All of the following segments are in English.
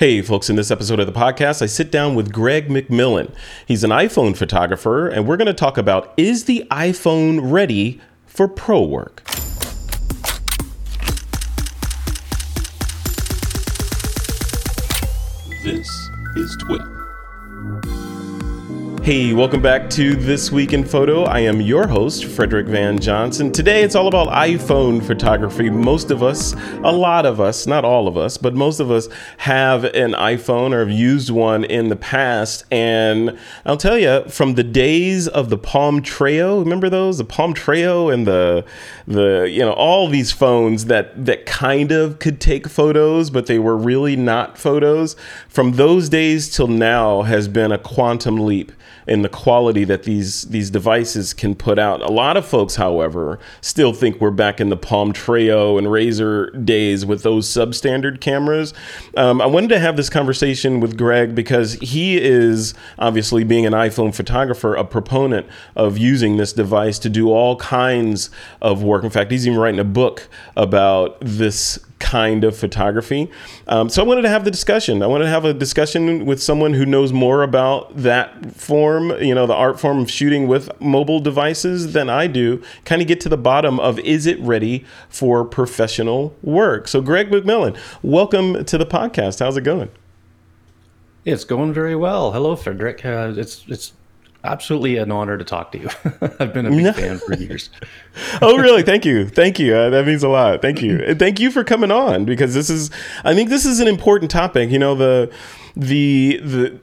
Hey, folks, in this episode of the podcast, I sit down with Greg McMillan. He's an iPhone photographer, and we're going to talk about is the iPhone ready for pro work? This is TWIP. Hey, welcome back to This Week in Photo. I am your host, Frederick Van Johnson. Today it's all about iPhone photography. Most of us, a lot of us, not all of us, but most of us have an iPhone or have used one in the past. And I'll tell you, from the days of the Palm Treo, remember those? The Palm Treo and the the you know all these phones that that kind of could take photos, but they were really not photos. From those days till now has been a quantum leap in the quality that these these devices can put out. A lot of folks, however, still think we're back in the Palm Treo and Razr days with those substandard cameras. Um, I wanted to have this conversation with Greg because he is obviously being an iPhone photographer, a proponent of using this device to do all kinds of work. In fact, he's even writing a book about this kind of photography. Um, so I wanted to have the discussion. I wanted to have a discussion with someone who knows more about that form, you know, the art form of shooting with mobile devices than I do. Kind of get to the bottom of is it ready for professional work? So, Greg McMillan, welcome to the podcast. How's it going? It's going very well. Hello, Frederick. Uh, it's it's absolutely an honor to talk to you. I've been a big fan for years. oh, really? Thank you. Thank you. Uh, that means a lot. Thank you. And thank you for coming on because this is, I think this is an important topic. You know, the, the, the,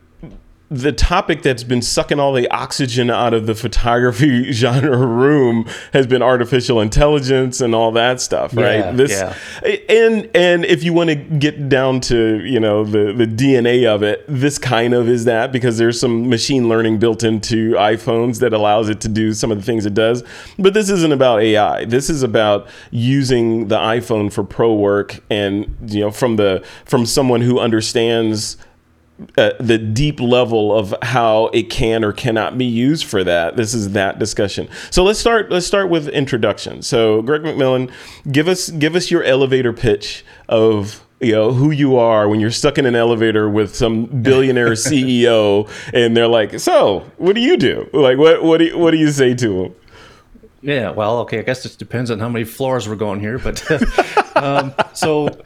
the topic that's been sucking all the oxygen out of the photography genre room has been artificial intelligence and all that stuff, right? Yeah, this yeah. and and if you want to get down to, you know, the the DNA of it, this kind of is that because there's some machine learning built into iPhones that allows it to do some of the things it does. But this isn't about AI. This is about using the iPhone for pro work and, you know, from the from someone who understands uh, the deep level of how it can or cannot be used for that. This is that discussion. So let's start. Let's start with introduction. So Greg McMillan, give us give us your elevator pitch of you know who you are when you're stuck in an elevator with some billionaire CEO and they're like, "So, what do you do? Like, what what do you, what do you say to them?" Yeah, well, okay. I guess it depends on how many floors we're going here, but um, so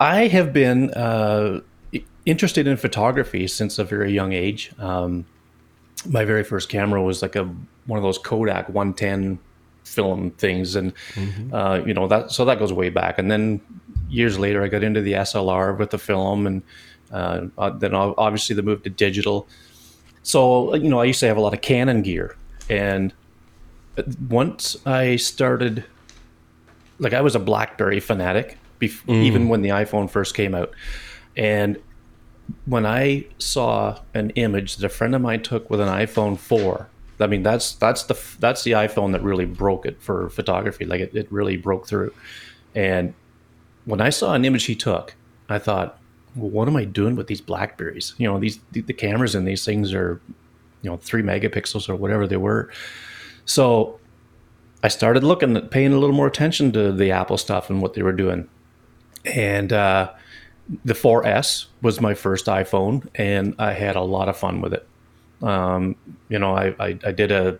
I have been. Uh, interested in photography since a very young age. Um, my very first camera was like a one of those Kodak 110 film things, and mm-hmm. uh, you know that so that goes way back. And then years later, I got into the SLR with the film, and uh, uh, then obviously the move to digital. So you know, I used to have a lot of Canon gear, and once I started, like I was a BlackBerry fanatic, bef- mm. even when the iPhone first came out, and when I saw an image that a friend of mine took with an iPhone 4, I mean that's that's the that's the iPhone that really broke it for photography. Like it, it really broke through. And when I saw an image he took, I thought, well, what am I doing with these Blackberries? You know, these the, the cameras in these things are, you know, three megapixels or whatever they were. So I started looking paying a little more attention to the Apple stuff and what they were doing. And uh, the 4S was my first iPhone, and I had a lot of fun with it. Um, you know, I, I, I, did a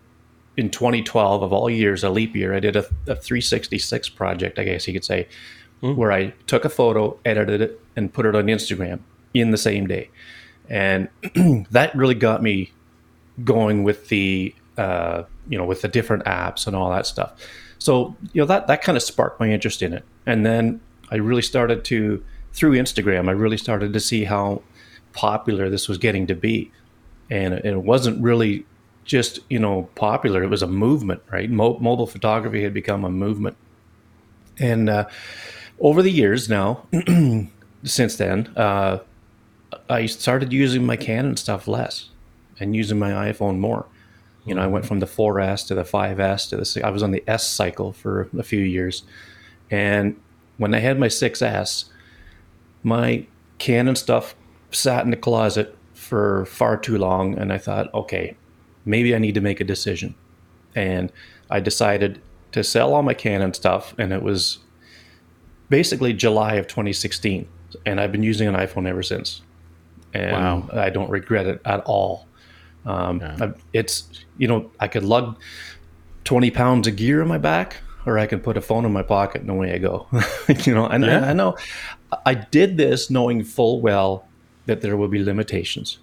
in 2012 of all years, a leap year. I did a, a 366 project, I guess you could say, mm. where I took a photo, edited it, and put it on Instagram in the same day, and that really got me going with the uh, you know with the different apps and all that stuff. So you know that that kind of sparked my interest in it, and then I really started to through Instagram, I really started to see how popular this was getting to be. And it wasn't really just, you know, popular, it was a movement, right? Mo- mobile photography had become a movement. And uh, over the years now, since then, uh, I started using my Canon stuff less and using my iPhone more. You know, I went from the 4S to the 5S to the I was on the S cycle for a few years. And when I had my 6S, my Canon stuff sat in the closet for far too long, and I thought, okay, maybe I need to make a decision. And I decided to sell all my Canon stuff, and it was basically July of 2016. and I've been using an iPhone ever since, and Wow. I don't regret it at all. Um, I- It's you know I could lug twenty pounds of gear in my back, or I can put a phone in my pocket and away I go. you know, and, Yeah. I know I did this knowing full well that there will be limitations,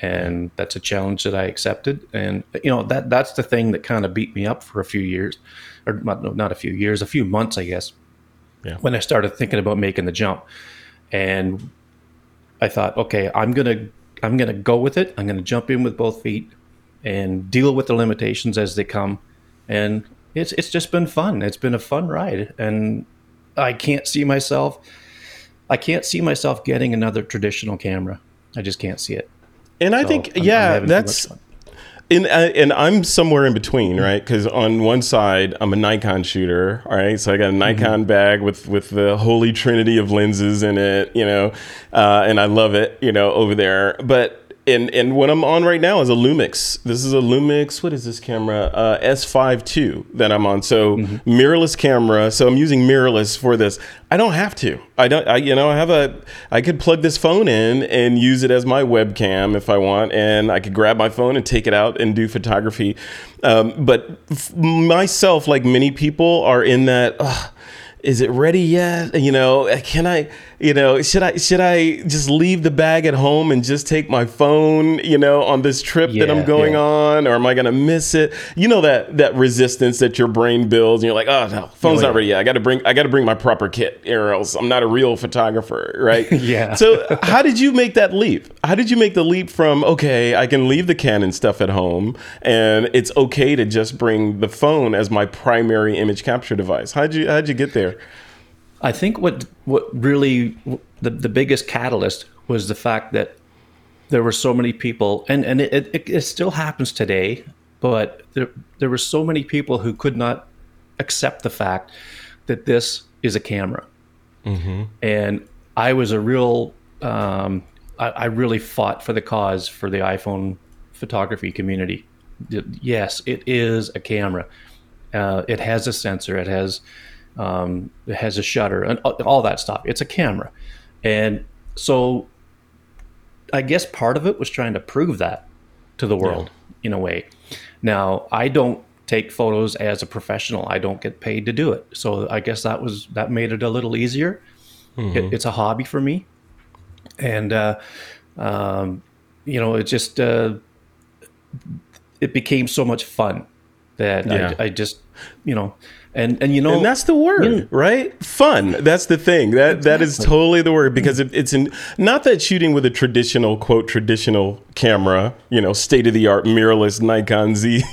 and that's a challenge that I accepted. And you know that that's the thing that kind of beat me up for a few years, or not, not a few years, a few months, I guess. Yeah. When I started thinking about making the jump, and I thought, okay, I'm gonna I'm gonna go with it. I'm gonna jump in with both feet and deal with the limitations as they come. And it's it's just been fun. It's been a fun ride, and I can't see myself. I can't see myself getting another traditional camera. I just can't see it. And I So think, I'm- I'm yeah, much that's and uh, and I'm somewhere in between, right? Because on one side, I'm a Nikon shooter, all right. So I got a Nikon bag with with the holy trinity of lenses in it, you know, uh, and I love it, you know, over there. But and and what I'm on right now is a Lumix. This is a Lumix. What is this camera? Uh, S5 II that I'm on. So mirrorless camera. So I'm using mirrorless for this. I don't have to. I don't. I you know I have a. I could plug this phone in and use it as my webcam if I want, and I could grab my phone and take it out and do photography. Um, but f- myself, like many people, are in that. "Ugh, is it ready yet? You know, uh, can I, you know, should I should I just leave the bag at home and just take my phone, you know, on this trip that I'm going yeah. on, or am I going to miss it? You know that that resistance that your brain builds, and you're like, oh no, phone's Oh, not ready yet. I got to bring I got to bring my proper kit, or else I'm not a real photographer, right? Yeah. So how did you make that leap? How did you make the leap from okay, I can leave the Canon stuff at home, and it's okay to just bring the phone as my primary image capture device? How'd you how'd you get there? I think what what really the the biggest catalyst was the fact that there were so many people, and and it, it, it still happens today, but there there were so many people who could not accept the fact that this is a camera, and I was a real um, I, I really fought for the cause for the iPhone photography community. Yes, it is a camera. Uh, it has a sensor. It has um, it has a shutter and all- that stuff. It's a camera, and so I guess part of it was trying to prove that to the world in a way. Now I don't take photos as a professional. I don't get paid to do it, so I guess that was that made it a little easier. It, it's a hobby for me, and uh, um, you know, it just uh, it became so much fun that Yeah. I, I just you know, and and you know, And that's the word, right? Fun. That's the thing. That that is totally the word because it, it's in not that shooting with a traditional quote traditional camera, you know, state of the art mirrorless Nikon Z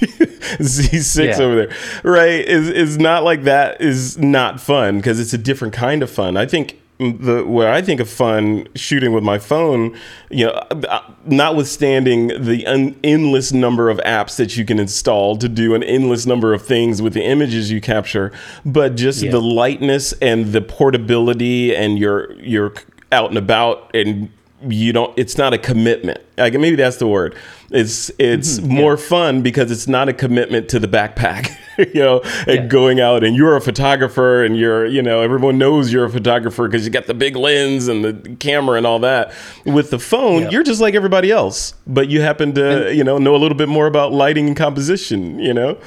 Z6 Yeah. over there, right? Is is not like that is not fun because it's a different kind of fun. I think the where I think of fun shooting with my phone, you know, uh, notwithstanding the un, endless number of apps that you can install to do an endless number of things with the images you capture, but just Yeah. the lightness and the portability and you're you're out and about and you don't it's not a commitment. Like maybe that's the word. It's it's mm-hmm. more fun because it's not a commitment to the backpack you know and Yeah. going out and you're a photographer and you're you know everyone knows you're a photographer because you got the big lens and the camera and all that. With the phone Yeah. you're just like everybody else but you happen to you know know a little bit more about lighting and composition you know?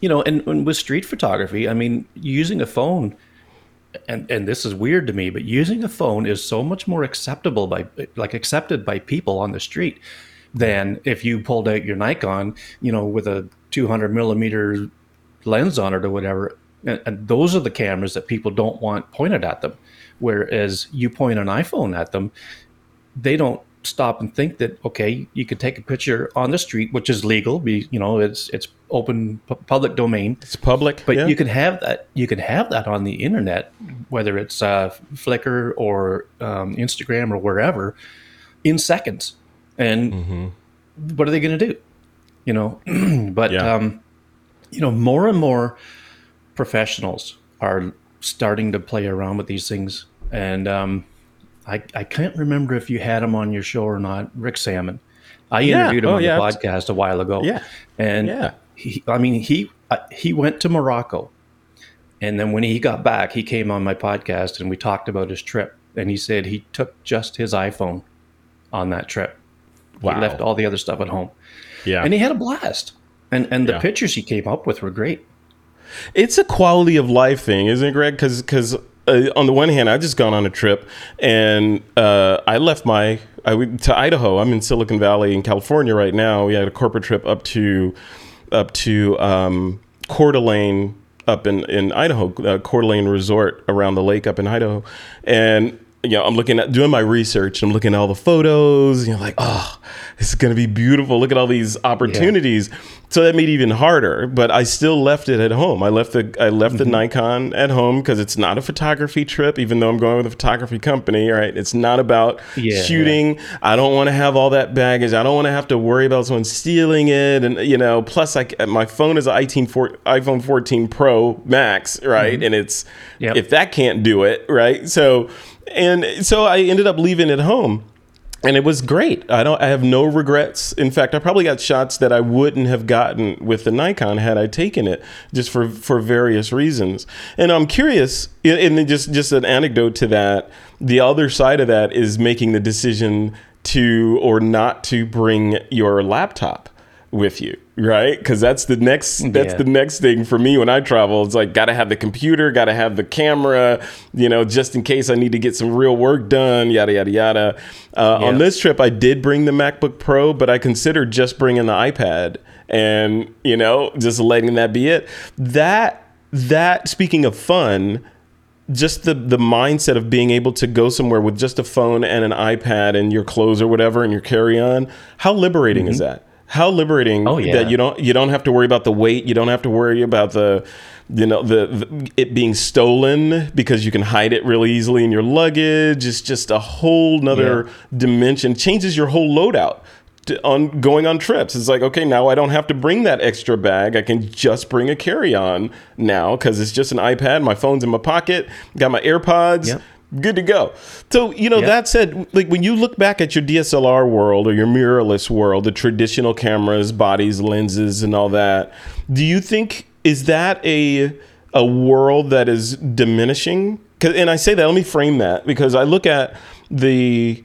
You know, and, and with street photography, I mean, using a phone, and and this is weird to me, but using a phone is so much more acceptable by like accepted by people on the street than if you pulled out your Nikon, you know, with a 200 millimeter lens on it or whatever. And, and those are the cameras that people don't want pointed at them. Whereas you point an iPhone at them, they don't stop and think that okay, you could take a picture on the street, which is legal. Be you know, it's it's open pu- public domain. it's public But yeah. you can have that. You can have that on the internet, whether it's uh, Flickr or um, Instagram or wherever, in seconds. And Mm-hmm. what are they going to do? You know, but Yeah. um, you know, more and more professionals are starting to play around with these things. And um, I, I can't remember if you had him on your show or not, Rick Sammon. I Yeah. interviewed him Oh, on yeah. the podcast a while ago. Yeah. and Yeah. he, I mean, he uh, he went to Morocco, and then when he got back, he came on my podcast and we talked about his trip. and he said he took just his iPhone on that trip. Wow. He left all the other stuff at home, Yeah. and he had a blast. And and the Yeah. pictures he came up with were great. It's a quality of life thing, isn't it, Greg? Because because uh, on the one hand, I just gone on a trip and uh, I left my I went to Idaho. I'm in Silicon Valley in California right now. We had a corporate trip up to up to um, Coeur d'Alene up in in Idaho, uh, Coeur d'Alene Resort around the lake up in Idaho, and you know, I'm looking at doing my research. I'm looking at all the photos. You know, like, oh, this is gonna be beautiful. Look at all these opportunities. So that made it even harder. But I still left it at home. I left the I left Mm-hmm. the Nikon at home because it's not a photography trip. Even though I'm going with a photography company, right? It's not about Yeah, shooting. I don't want to have all that baggage. I don't want to have to worry about someone stealing it. And you know, plus, like my phone is an iPhone 14 Pro Max, right? And it's Yep. if that can't do it, right? So and so I ended up leaving it home. And it was great. I don't I have no regrets. In fact, I probably got shots that I wouldn't have gotten with the Nikon had I taken it just for for various reasons. And I'm curious and then just just an anecdote to that, the other side of that is making the decision to or not to bring your laptop with you, right? Because that's the next that's Yeah. the next thing for me when I travel. It's like got to have the computer, got to have the camera, you know, just in case I need to get some real work done, yada yada yada. Uh, On this trip, I did bring the MacBook Pro, but I considered just bringing the iPad and you know just letting that be it. That that speaking of fun just the the mindset of being able to go somewhere with just a phone and an iPad and your clothes or whatever and your carry on. How liberating is that? How liberating Oh, yeah. that you don't you don't have to worry about the weight. You don't have to worry about the you know the, the it being stolen because you can hide it really easily in your luggage. It's just a whole nother dimension. Changes your whole loadout to, on going on trips. It's like, okay, now I don't have to bring that extra bag. I can just bring a carry on now because it's just an iPad. My phone's in my pocket. Got my AirPods. Yep. Good to go. So, you know, Yep. that said, like when you look back at your DSLR world or your mirrorless world, the traditional cameras, bodies, lenses, and all that, do you think is that a a world that is diminishing? And I say that, let me frame that because I look at the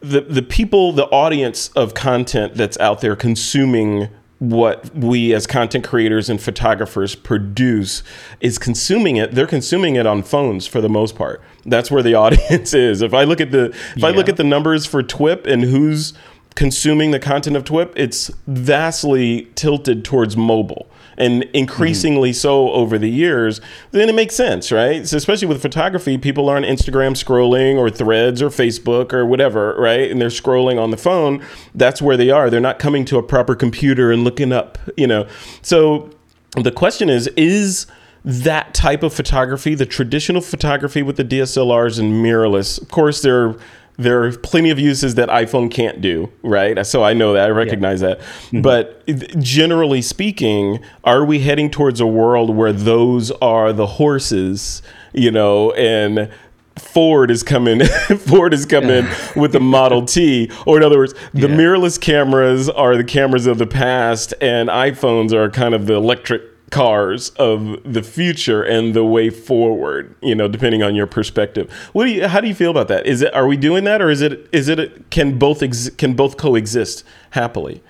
the the people, the audience of content that's out there consuming what we as content creators and photographers produce is consuming it. They're consuming it on phones for the most part. That's where the audience is. If i look at the if i look at the numbers for twip and who's consuming the content of twip it's vastly tilted towards mobile and increasingly so over the years, then it makes sense, right? So especially with photography, people are on Instagram scrolling or threads or Facebook or whatever, right? And they're scrolling on the phone. That's where they are. They're not coming to a proper computer and looking up, you know. So the question is, is that type of photography, the traditional photography with the DSLRs and mirrorless, of course, there there are plenty of uses that iPhone can't do, right? So I know that, I recognize that. Mm-hmm. But generally speaking, are we heading towards a world where those are the horses, you know, and Ford is coming. Ford is coming with the Model T, or in other words, the Yeah. mirrorless cameras are the cameras of the past, and iPhones are kind of the electric cars of the future and the way forward. You know, depending on your perspective. What do you? How do you feel about that? Is it? Are we doing that, or is it? Is it? Can both ex, can both coexist happily?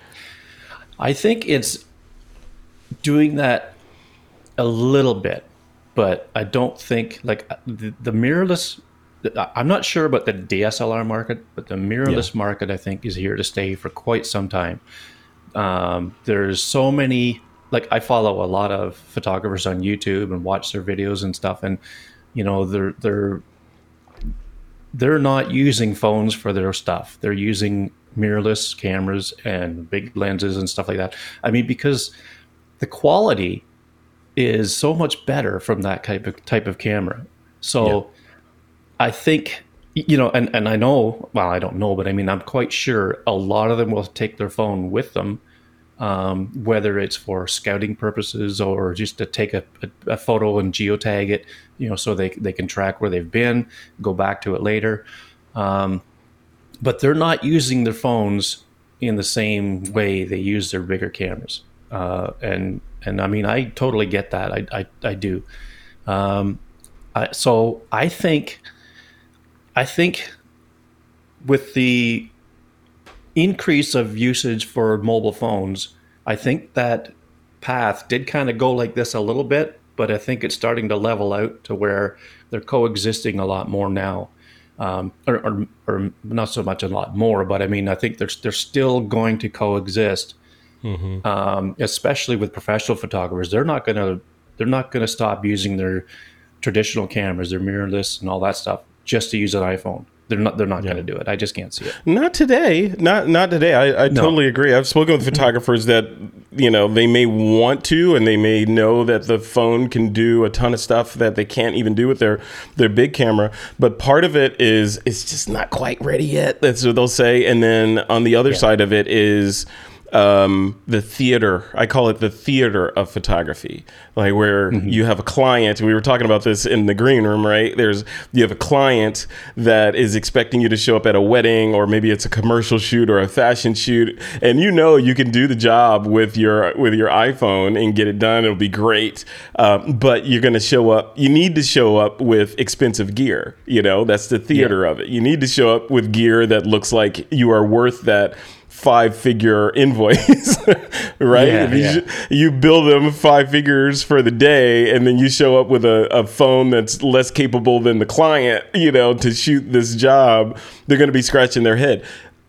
I think it's doing that a little bit, but I don't think like the, the mirrorless. I'm not sure about the DSLR market, but the mirrorless market I think is here to stay for quite some time. Um, there's so many like I follow a lot of photographers on YouTube and watch their videos and stuff, and you know they're they're they're not using phones for their stuff. They're using mirrorless cameras and big lenses and stuff like that. I mean, because the quality is so much better from that type of type of camera. So I think you know, and, and I know, well, I don't know, but I mean, I'm quite sure a lot of them will take their phone with them, um, whether it's for scouting purposes or just to take a, a, a photo and geotag it, you know, so they, they can track where they've been, go back to it later. Um, but they're not using their phones in the same way they use their bigger cameras. Uh, and, and I mean, I totally get that. I, I, I do. Um, I, so I think, I think with the increase of usage for mobile phones, I think that path did kind of go like this a little bit, but I think it's starting to level out to where they're coexisting a lot more now. Um, or, or, or, not so much a lot more, but I mean, I think they're, they're still going to coexist, mm-hmm. um, especially with professional photographers. They're not going to they're not going to stop using their traditional cameras, their mirrorless, and all that stuff just to use an iPhone. They're not. They're not yeah. going to do it. I just can't see it. Not today. Not not today. I, I no. totally agree. I've spoken with photographers that you know they may want to, and they may know that the phone can do a ton of stuff that they can't even do with their their big camera. But part of it is it's just not quite ready yet. That's what they'll say. And then on the other yeah. side of it is um, the theater. I call it the theater of photography, like where mm-hmm. you have a client. We were talking about this in the green room, right? There's you have a client that is expecting you to show up at a wedding, or maybe it's a commercial shoot or a fashion shoot, and you know you can do the job with your with your iPhone and get it done. It'll be great, um, but you're going to show up. You need to show up with expensive gear. You know that's the theater yeah. of it. You need to show up with gear that looks like you are worth that five figure invoice, right? Yeah, you, yeah. you, bill them five figures for the day, and then you show up with a, a, phone that's less capable than the client, you know, to shoot this job. They're going to be scratching their head.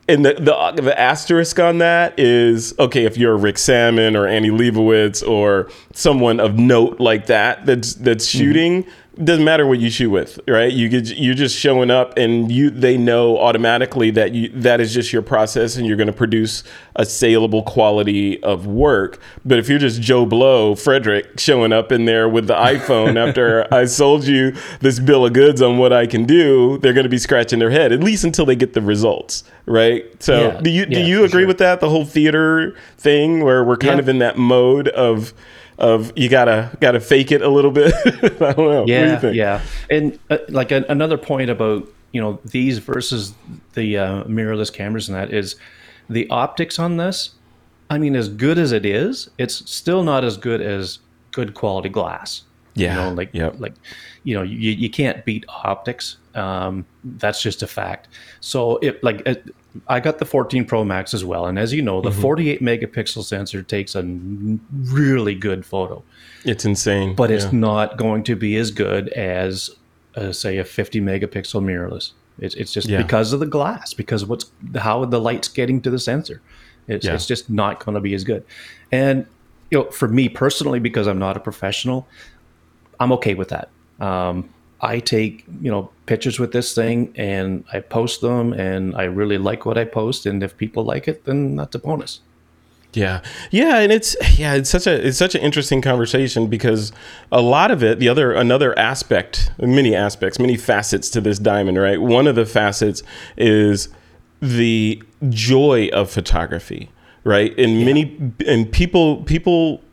And the, the, the asterisk on that is okay if you're Rick Sammon or Annie Leibovitz or someone of note like that that's that's mm-hmm. shooting. Mm-hmm doesn't matter what you shoot with, right? You you're just showing up, and you they know automatically that you that is just your process, and you're going to produce a saleable quality of work. But if you're just Joe Blow, Frederick, showing up in there with the iPhone after I sold you this bill of goods on what I can do, they're going to be scratching their head at least until they get the results, right? So yeah, do you yeah, do you agree sure. with that? The whole theater thing, where we're kind yeah. of in that mode of of you gotta gotta fake it a little bit. I don't know. Yeah, do yeah. And uh, like a, another point about you know these versus the uh, mirrorless cameras and that is the optics on this. I mean, as good as it is, it's still not as good as good quality glass. Yeah, you know, like yep. like you know you, you can't beat optics. Um, that's just a fact. So it like I got the 14 Pro Max as well, and as you know, the mm-hmm. 48 megapixel sensor takes a really good photo. It's insane, but yeah. it's not going to be as good as, uh, say, a 50 megapixel mirrorless. It's it's just yeah. because of the glass, because of what's how the light's getting to the sensor. It's yeah. it's just not going to be as good. And you know, for me personally, because I'm not a professional, I'm okay with that. Um, I take you know pictures with this thing and I post them, and I really like what I post. And if people like it, then that's a bonus. Yeah, yeah, and it's yeah, it's such a it's such an interesting conversation because a lot of it, the other another aspect, many aspects, many facets to this diamond, right? One of the facets is the joy of photography, right? And yeah. many and people people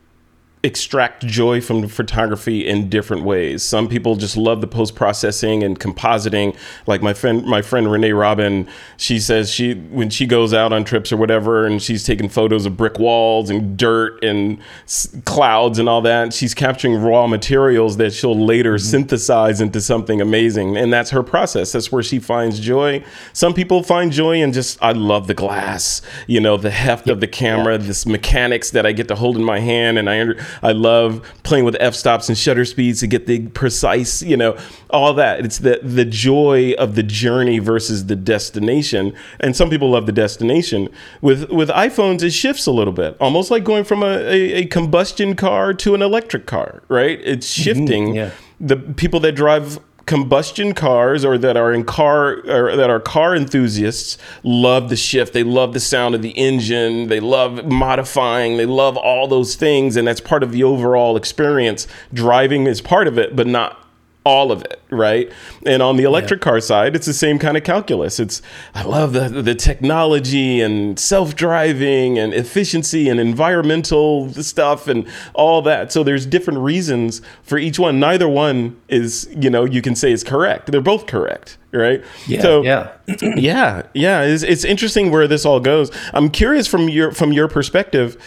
extract joy from photography in different ways. Some people just love the post processing and compositing. Like my friend, my friend Renee Robyn, she says she when she goes out on trips or whatever, and she's taking photos of brick walls and dirt and s- clouds and all that. She's capturing raw materials that she'll later mm-hmm. synthesize into something amazing, and that's her process. That's where she finds joy. Some people find joy in just I love the glass, you know, the heft of the camera, yeah. this mechanics that I get to hold in my hand, and I I love playing with f stops and shutter speeds to get the precise, you know, all that. It's the the joy of the journey versus the destination. And some people love the destination. With with iPhones, it shifts a little bit, almost like going from a, a, a combustion car to an electric car, right? It's mm-hmm. shifting. Mm-hmm, yeah. The people that drive combustion cars or that are in car or that are car enthusiasts love the shift. They love the sound of the engine. They love modifying. They love all those things. And that's part of the overall experience. Driving is part of it but not all of it, right? And on the electric yeah. car side, it's the same kind of calculus. It's I love the the technology and self-driving and efficiency and environmental stuff and all that. So there's different reasons for each one. Neither one is, you know, you can say is correct. They're both correct, right? Yeah. So, yeah. yeah, yeah. It's, it's interesting where this all goes. I'm curious from your from your perspective.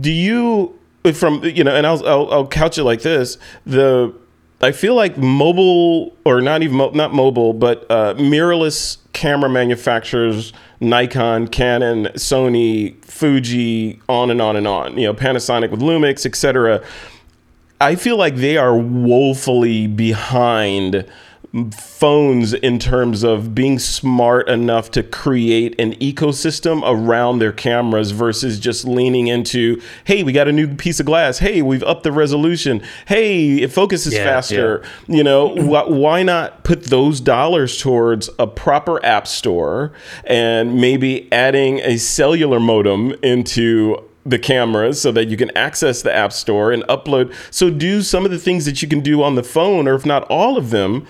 Do you from you know, and I'll, I'll, I'll couch it like this: the I feel like mobile, or not even mo- not mobile, but uh, mirrorless camera manufacturers, Nikon, Canon, Sony, Fuji, on and on and on. You know, Panasonic with Lumix, etc. I feel like they are woefully behind phones in terms of being smart enough to create an ecosystem around their cameras versus just leaning into, hey, we got a new piece of glass. Hey, we've upped the resolution. Hey, it focuses Yeah, faster. You know, wh- why not put those dollars towards a proper app store and maybe adding a cellular modem into the cameras so that you can access the app store and upload. So do some of the things that you can do on the phone, or if not all of them,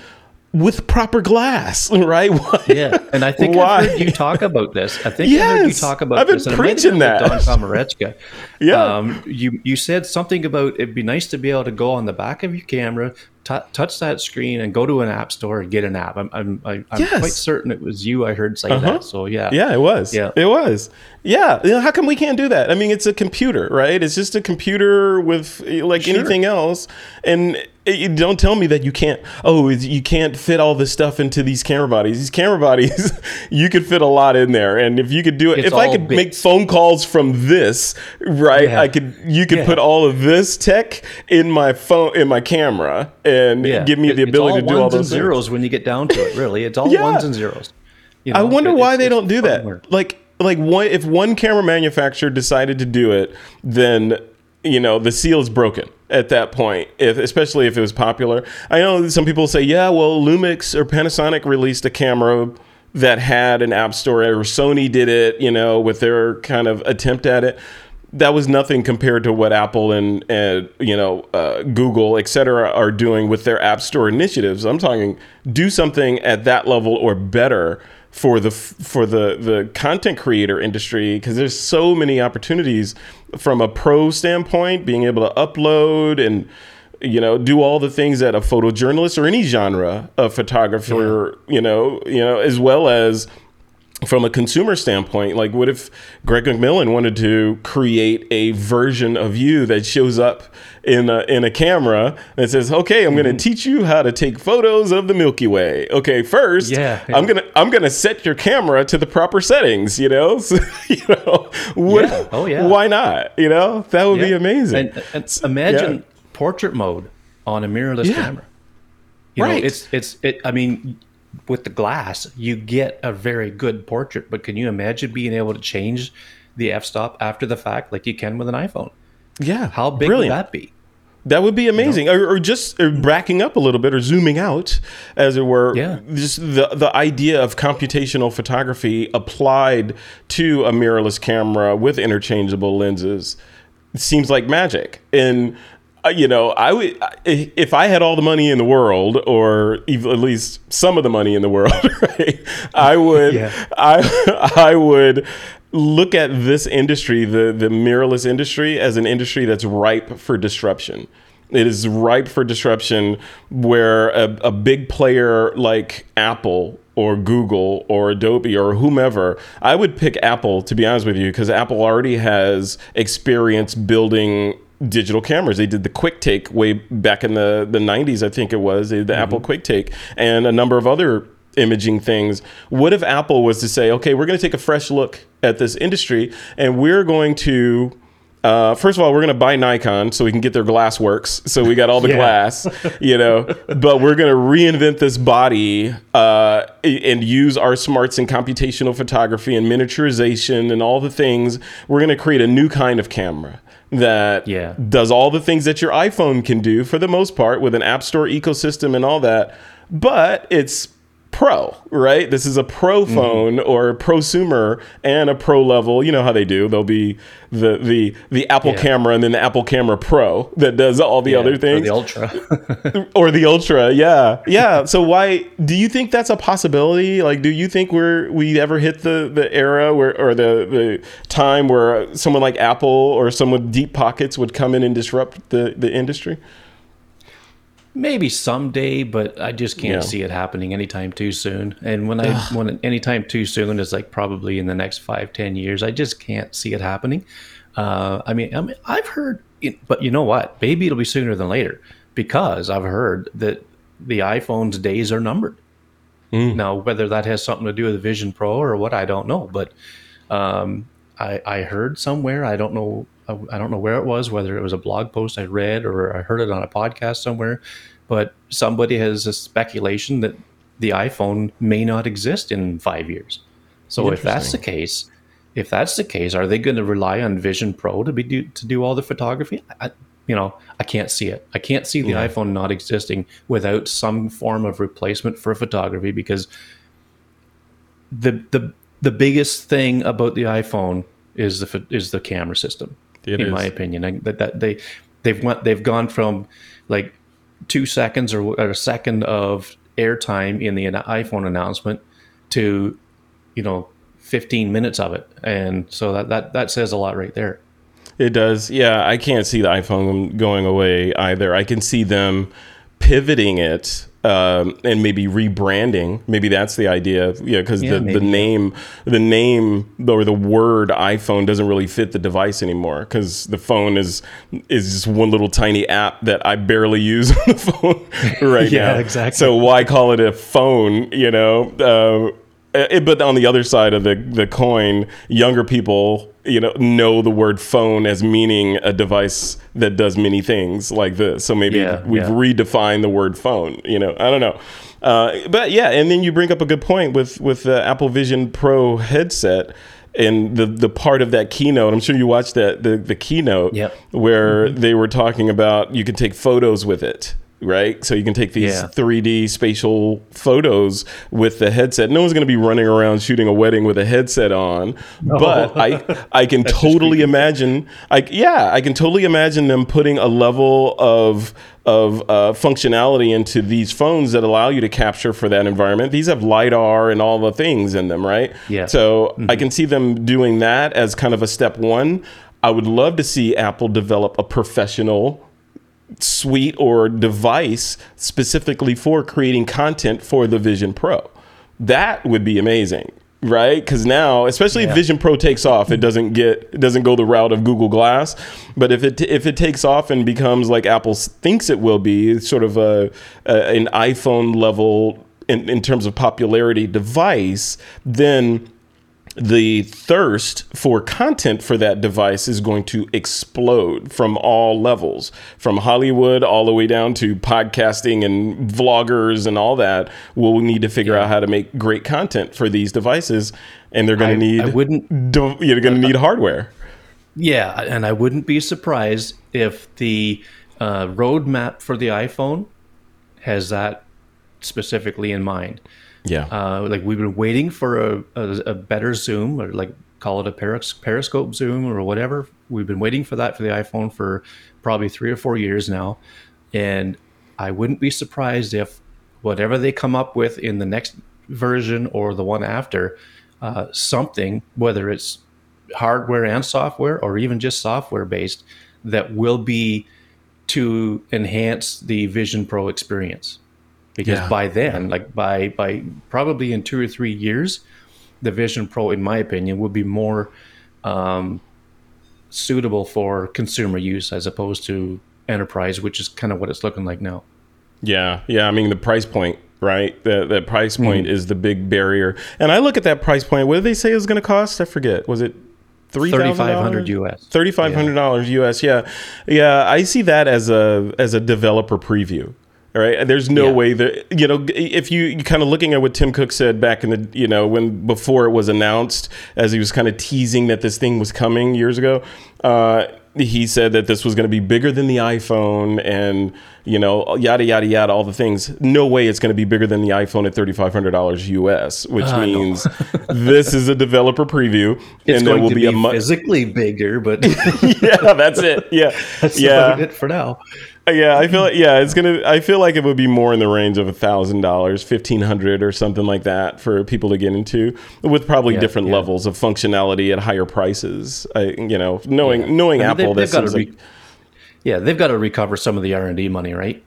with proper glass, right? Why- Yeah, and I think Why? I've heard you talk about this. I think I heard you talk about I've been this. and it might preaching that. Don Komarechka. Yeah. Um, you you said something about it'd be nice to be able to go on the back of your camera, t- touch that screen, and go to an app store and get an app. I'm I'm, I'm Yes. quite certain it was you I heard say Uh-huh. that. So yeah, Yeah, it was. Yeah. It was. Yeah. You know, how come we can't do that? I mean, it's a computer, right? It's just a computer with like Sure. anything else. And it, don't tell me that you can't, oh, you can't fit all this stuff into these camera bodies. These camera bodies, you could fit a lot in there. And if you could do it, It's if I could make phone calls from this, right? Yeah. I could, you could Yeah. put all of this tech in my phone, in my camera and yeah. give me It- the ability to do all those and things. zeros when you get down to it. Really, it's all Yeah. ones and zeros. You I wonder it- why it's- they it's don't do that. fun. Like like one if one camera manufacturer decided to do it, then you know the seal is broken at that point. If especially if it was popular. I know some people say, yeah, well, Lumix or Panasonic released a camera that had an app store, or Sony did it, you know, with their kind of attempt at it. That was nothing compared to what Apple and, and you know uh, Google, et cetera, are doing with their app store initiatives. I'm talking do something at that level or better for the for the the content creator industry because there's so many opportunities from a pro standpoint being able to upload and you know do all the things that a photojournalist or any genre of photographer you know you know as well as from a consumer standpoint, like what if Greg McMillan wanted to create a version of you that shows up in a, in a camera that says, "Okay, I'm going Mm-hmm. to teach you how to take photos of the Milky Way." Okay, first, Yeah, I'm gonna I'm gonna set your camera to the proper settings. You know, so, you know, what, Yeah. Oh, yeah. why not? You know, that would be amazing. And, and imagine yeah. portrait mode on a mirrorless Yeah. camera. You Right. know, it's it's it. I mean, with the glass, you get a very good portrait. But can you imagine being able to change the f-stop after the fact, like you can with an iPhone? yeah, How big brilliant. would that be? That would be amazing, or, or just or backing up a little bit, or zooming out, as it were. Yeah. Just the the idea of computational photography applied to a mirrorless camera with interchangeable lenses seems like magic. And you know, I would if I had all the money in the world, or even at least some of the money in the world, right? I would Yeah. I I would look at this industry, the the mirrorless industry, as an industry that's ripe for disruption. It is ripe for disruption, where a, a big player like Apple or Google or Adobe or whomever, I would pick Apple to be honest with you, because Apple already has experience building digital cameras. They did the QuickTake way back in the, the 90s, I think it was, they did the Apple QuickTake, and a number of other imaging things. What if Apple was to say, okay, we're going to take a fresh look at this industry and we're going to. Uh, first of all, we're going to buy Nikon so we can get their glass works. So we got all the Yeah. glass, you know. But we're going to reinvent this body uh, and use our smarts in computational photography and miniaturization and all the things. We're going to create a new kind of camera that Yeah. does all the things that your iPhone can do for the most part with an app store ecosystem and all that. But it's pro, right? This is a pro Mm-hmm. phone or a prosumer and a pro level. You know how they do. There'll be the the the Apple Yeah. camera and then the Apple camera Pro that does all the Yeah, other or things the ultra. or the ultra yeah yeah so why do you think that's a possibility like do you think we're we ever hit the the era where or the the time where someone like apple or someone with deep pockets would come in and disrupt the the industry Maybe someday, but I just can't Yeah. see it happening anytime too soon. And when I when anytime too soon is like probably in the next five ten years, I just can't see it happening. Uh, I mean, I mean, I've heard, it, but you know what? Maybe it'll be sooner than later. because I've heard that the iPhone's days are numbered. Mm. Now, whether that has something to do with the Vision Pro or what, I don't know. But um, I, I heard somewhere, I don't know, I don't know where it was, whether it was a blog post I read or I heard it on a podcast somewhere, but somebody has a speculation that the iPhone may not exist in five years. So if that's the case, if that's the case, are they going to rely on Vision Pro to be do, to do all the photography? I, you know, I can't see it. I can't see the Yeah. iPhone not existing without some form of replacement for photography because the the the biggest thing about the iPhone is the is the camera system. It in is. my opinion, I, that, that they they've went they've gone from like two seconds or, or a second of airtime in the iPhone announcement to you know 15 minutes of it, and so that that that says a lot right there. It does. Yeah, I can't see the iPhone going away either. I can see them pivoting it um, and maybe rebranding. Maybe that's the idea. Yeah, because Yeah, the, the name, the name or the word iPhone doesn't really fit the device anymore. Because the phone is is just one little tiny app that I barely use on the phone right Yeah, now. exactly. So why call it a phone? You know. Uh, but on the other side of the, the coin, younger people, you know, know the word phone as meaning a device that does many things like this. So maybe Yeah, we've yeah. redefined the word phone. You know, I don't know. Uh, but yeah, and then you bring up a good point with with the Apple Vision Pro headset. And the, the part of that keynote, I'm sure you watched that the, the keynote Yep. where they were talking about you can take photos with it, right? So you can take these Yeah. 3D spatial photos with the headset. No one's going to be running around shooting a wedding with a headset on, but I I can totally imagine. I yeah, I can totally imagine them putting a level of of uh, functionality into these phones that allow you to capture for that environment. These have lidar and all the things in them, right? Yeah. So I can see them doing that as kind of a step one. I would love to see Apple develop a professional suite or device specifically for creating content for the Vision Pro. That would be amazing, right? Because now, especially if Vision Pro takes off, it doesn't get it doesn't go the route of Google Glass. But if it if it takes off and becomes like Apple thinks it will be, sort of a, a an iPhone level in, in terms of popularity device, then the thirst for content for that device is going to explode from all levels, from Hollywood all the way down to podcasting and vloggers and all that. We'll need to figure out how to make great content for these devices, and they're going to need I wouldn't- you're going to need hardware. Yeah, and I wouldn't be surprised if the uh, roadmap for the iPhone has that specifically in mind. Yeah, Uh, like we've been waiting for a, a, a better zoom, or like call it a peris- periscope zoom or whatever. We've been waiting for that for the iPhone for probably three or four years now, and I wouldn't be surprised if whatever they come up with in the next version or the one after, uh, something whether it's hardware and software or even just software based that will be to enhance the Vision Pro experience. Because Yeah. by then, like by by probably in two or three years, the Vision Pro, in my opinion, would be more um, suitable for consumer use as opposed to enterprise, which is kind of what it's looking like now. Yeah, yeah. I mean, the price point, right? The the price Mm-hmm. point is the big barrier. And I look at that price point. What did they say it was going to cost? I forget. Was it three Thirty five hundred US. Thirty five hundred dollars US. Yeah, yeah. I see that as a as a developer preview. All right. There's no Yeah. way that you know if you, you kind of looking at what Tim Cook said back in the you know when before it was announced as he was kind of teasing that this thing was coming years ago. Uh, he said that this was going to be bigger than the iPhone and you know yada yada yada all the things. No way it's going to be bigger than the iPhone at thirty five hundred dollars US, which Uh, no. means this is a developer preview It's and there will to be, be, a mu- physically bigger, but yeah, that's it. Yeah, that's yeah, it for now. Yeah. I feel like yeah, it's gonna. I feel like it would be more in the range of a thousand dollars, fifteen hundred, or something like that for people to get into, with probably Yeah, different yeah. levels of functionality at higher prices. I, you know, knowing knowing I mean, Apple, that they've seems re- like yeah, they've got to recover some of the R and D money, right?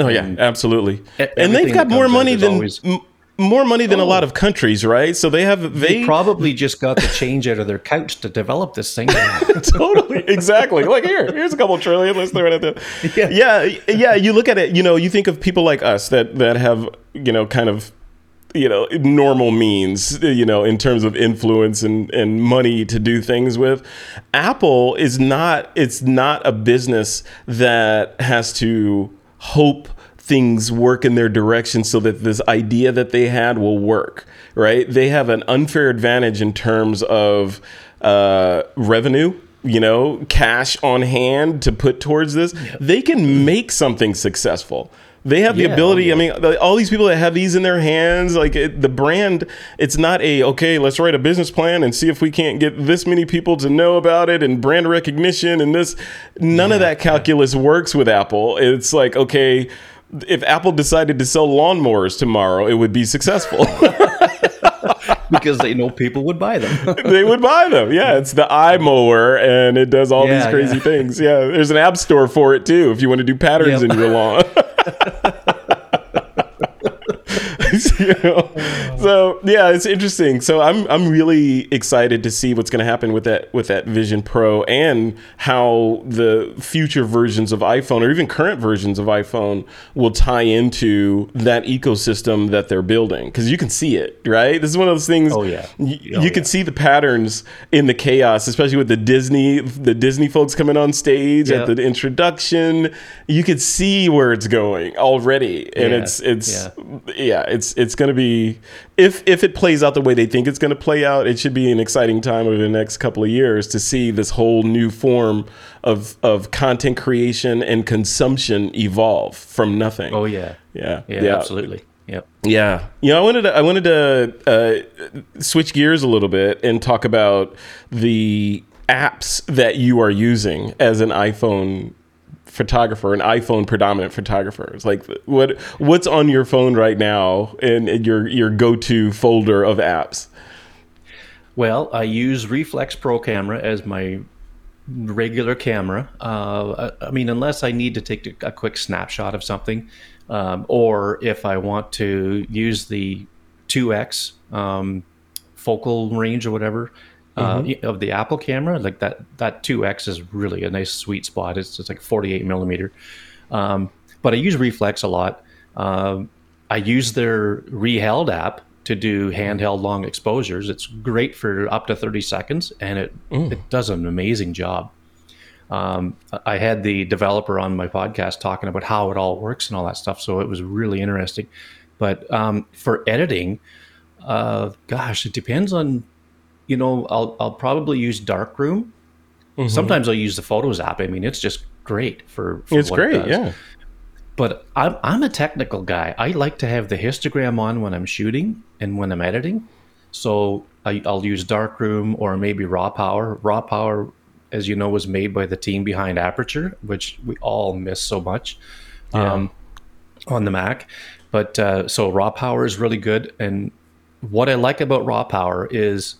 oh yeah, absolutely. e- And they've got more money than always- m- more money than a oh. lot of countries, right? So they have they, They probably just got the change out of their couch to develop this thing. totally exactly like here here's a couple trillion let's throw it at them Yeah. yeah yeah you look at it you know you think of people like us that that have you know kind of you know normal means you know in terms of influence and and money to do things with apple is not it's not a business that has to hope things work in their direction so that this idea that they had will work right they have an unfair advantage in terms of uh, revenue you know cash on hand to put towards this they can make something successful they have the Yeah, ability. oh, I mean, all these people that have these in their hands, like it, the brand, it's not a okay. Let's write a business plan and see if we can't get this many people to know about it and brand recognition and this. None of that calculus works with Apple. It's like okay, if Apple decided to sell lawnmowers tomorrow, it would be successful. because they know people would buy them. they would buy them. Yeah, it's the iMower and it does all these crazy yeah. things. Yeah, there's an app store for it too if you want to do patterns Yep. in your lawn. You know? So yeah, it's interesting. So I'm I'm really excited to see what's going to happen with that with that Vision Pro and how the future versions of iPhone or even current versions of iPhone will tie into that ecosystem that they're building because you can see it, right? This is one of those things. Oh, yeah. y- Oh, you can yeah. see the patterns in the chaos, especially with the Disney the Disney folks coming on stage Yeah. at the introduction. You could see where it's going already, and Yeah, it's it's yeah. yeah, it's it's going to be if if it plays out the way they think it's going to play out, it should be an exciting time over the next couple of years to see this whole new form of of content creation and consumption evolve from nothing. oh yeah, yeah, yeah, absolutely. Yep. yeah, you know, I wanted to, I wanted to uh, switch gears a little bit and talk about the apps that you are using as an iPhone photographer, an iPhone predominant photographer. It's like what what's on your phone right now and and your your go to folder of apps. Well, I use Reeflex Pro camera as my regular camera. Uh, I I mean, unless I need to take a quick snapshot of something, um, or if I want to use the 2x um, focal range or whatever uh, of the Apple camera, like that, that 2x is really a nice sweet spot. It's just like 48 millimeter. Um, but I use Reeflex a lot. Um, I use their ReeHeld app to do handheld long exposures. It's great for up to 30 seconds, and it it does an amazing job. Um, I had the developer on my podcast talking about how it all works and all that stuff, so it was really interesting. But um, for editing, uh, gosh, it depends on. You know, I'll I'll probably use Darkroom. Sometimes I'll use the Photos app. I mean, it's just great for. for It's it great, does yeah. but I'm, I'm a technical guy. I like to have the histogram on when I'm shooting and when I'm editing. So I, I'll use Darkroom or maybe Raw Power. Raw Power, as you know, was made by the team behind Aperture, which we all miss so much um, on the Mac. But uh, so Raw Power is really good. And what I like about Raw Power is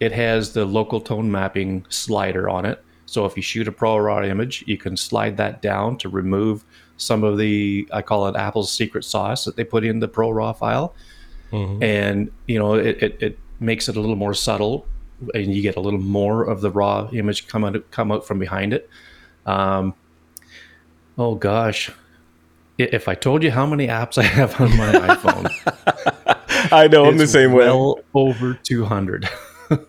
it has the local tone mapping slider on it. So if you shoot a Pro Raw image, you can slide that down to remove some of the I call it Apple's secret sauce that they put in the Pro Raw file, and you know it, it, it makes it a little more subtle, and you get a little more of the raw image come out come out from behind it. Um, oh gosh, if I told you how many apps I have on my iPhone, I know I'm the same way. well over two hundred.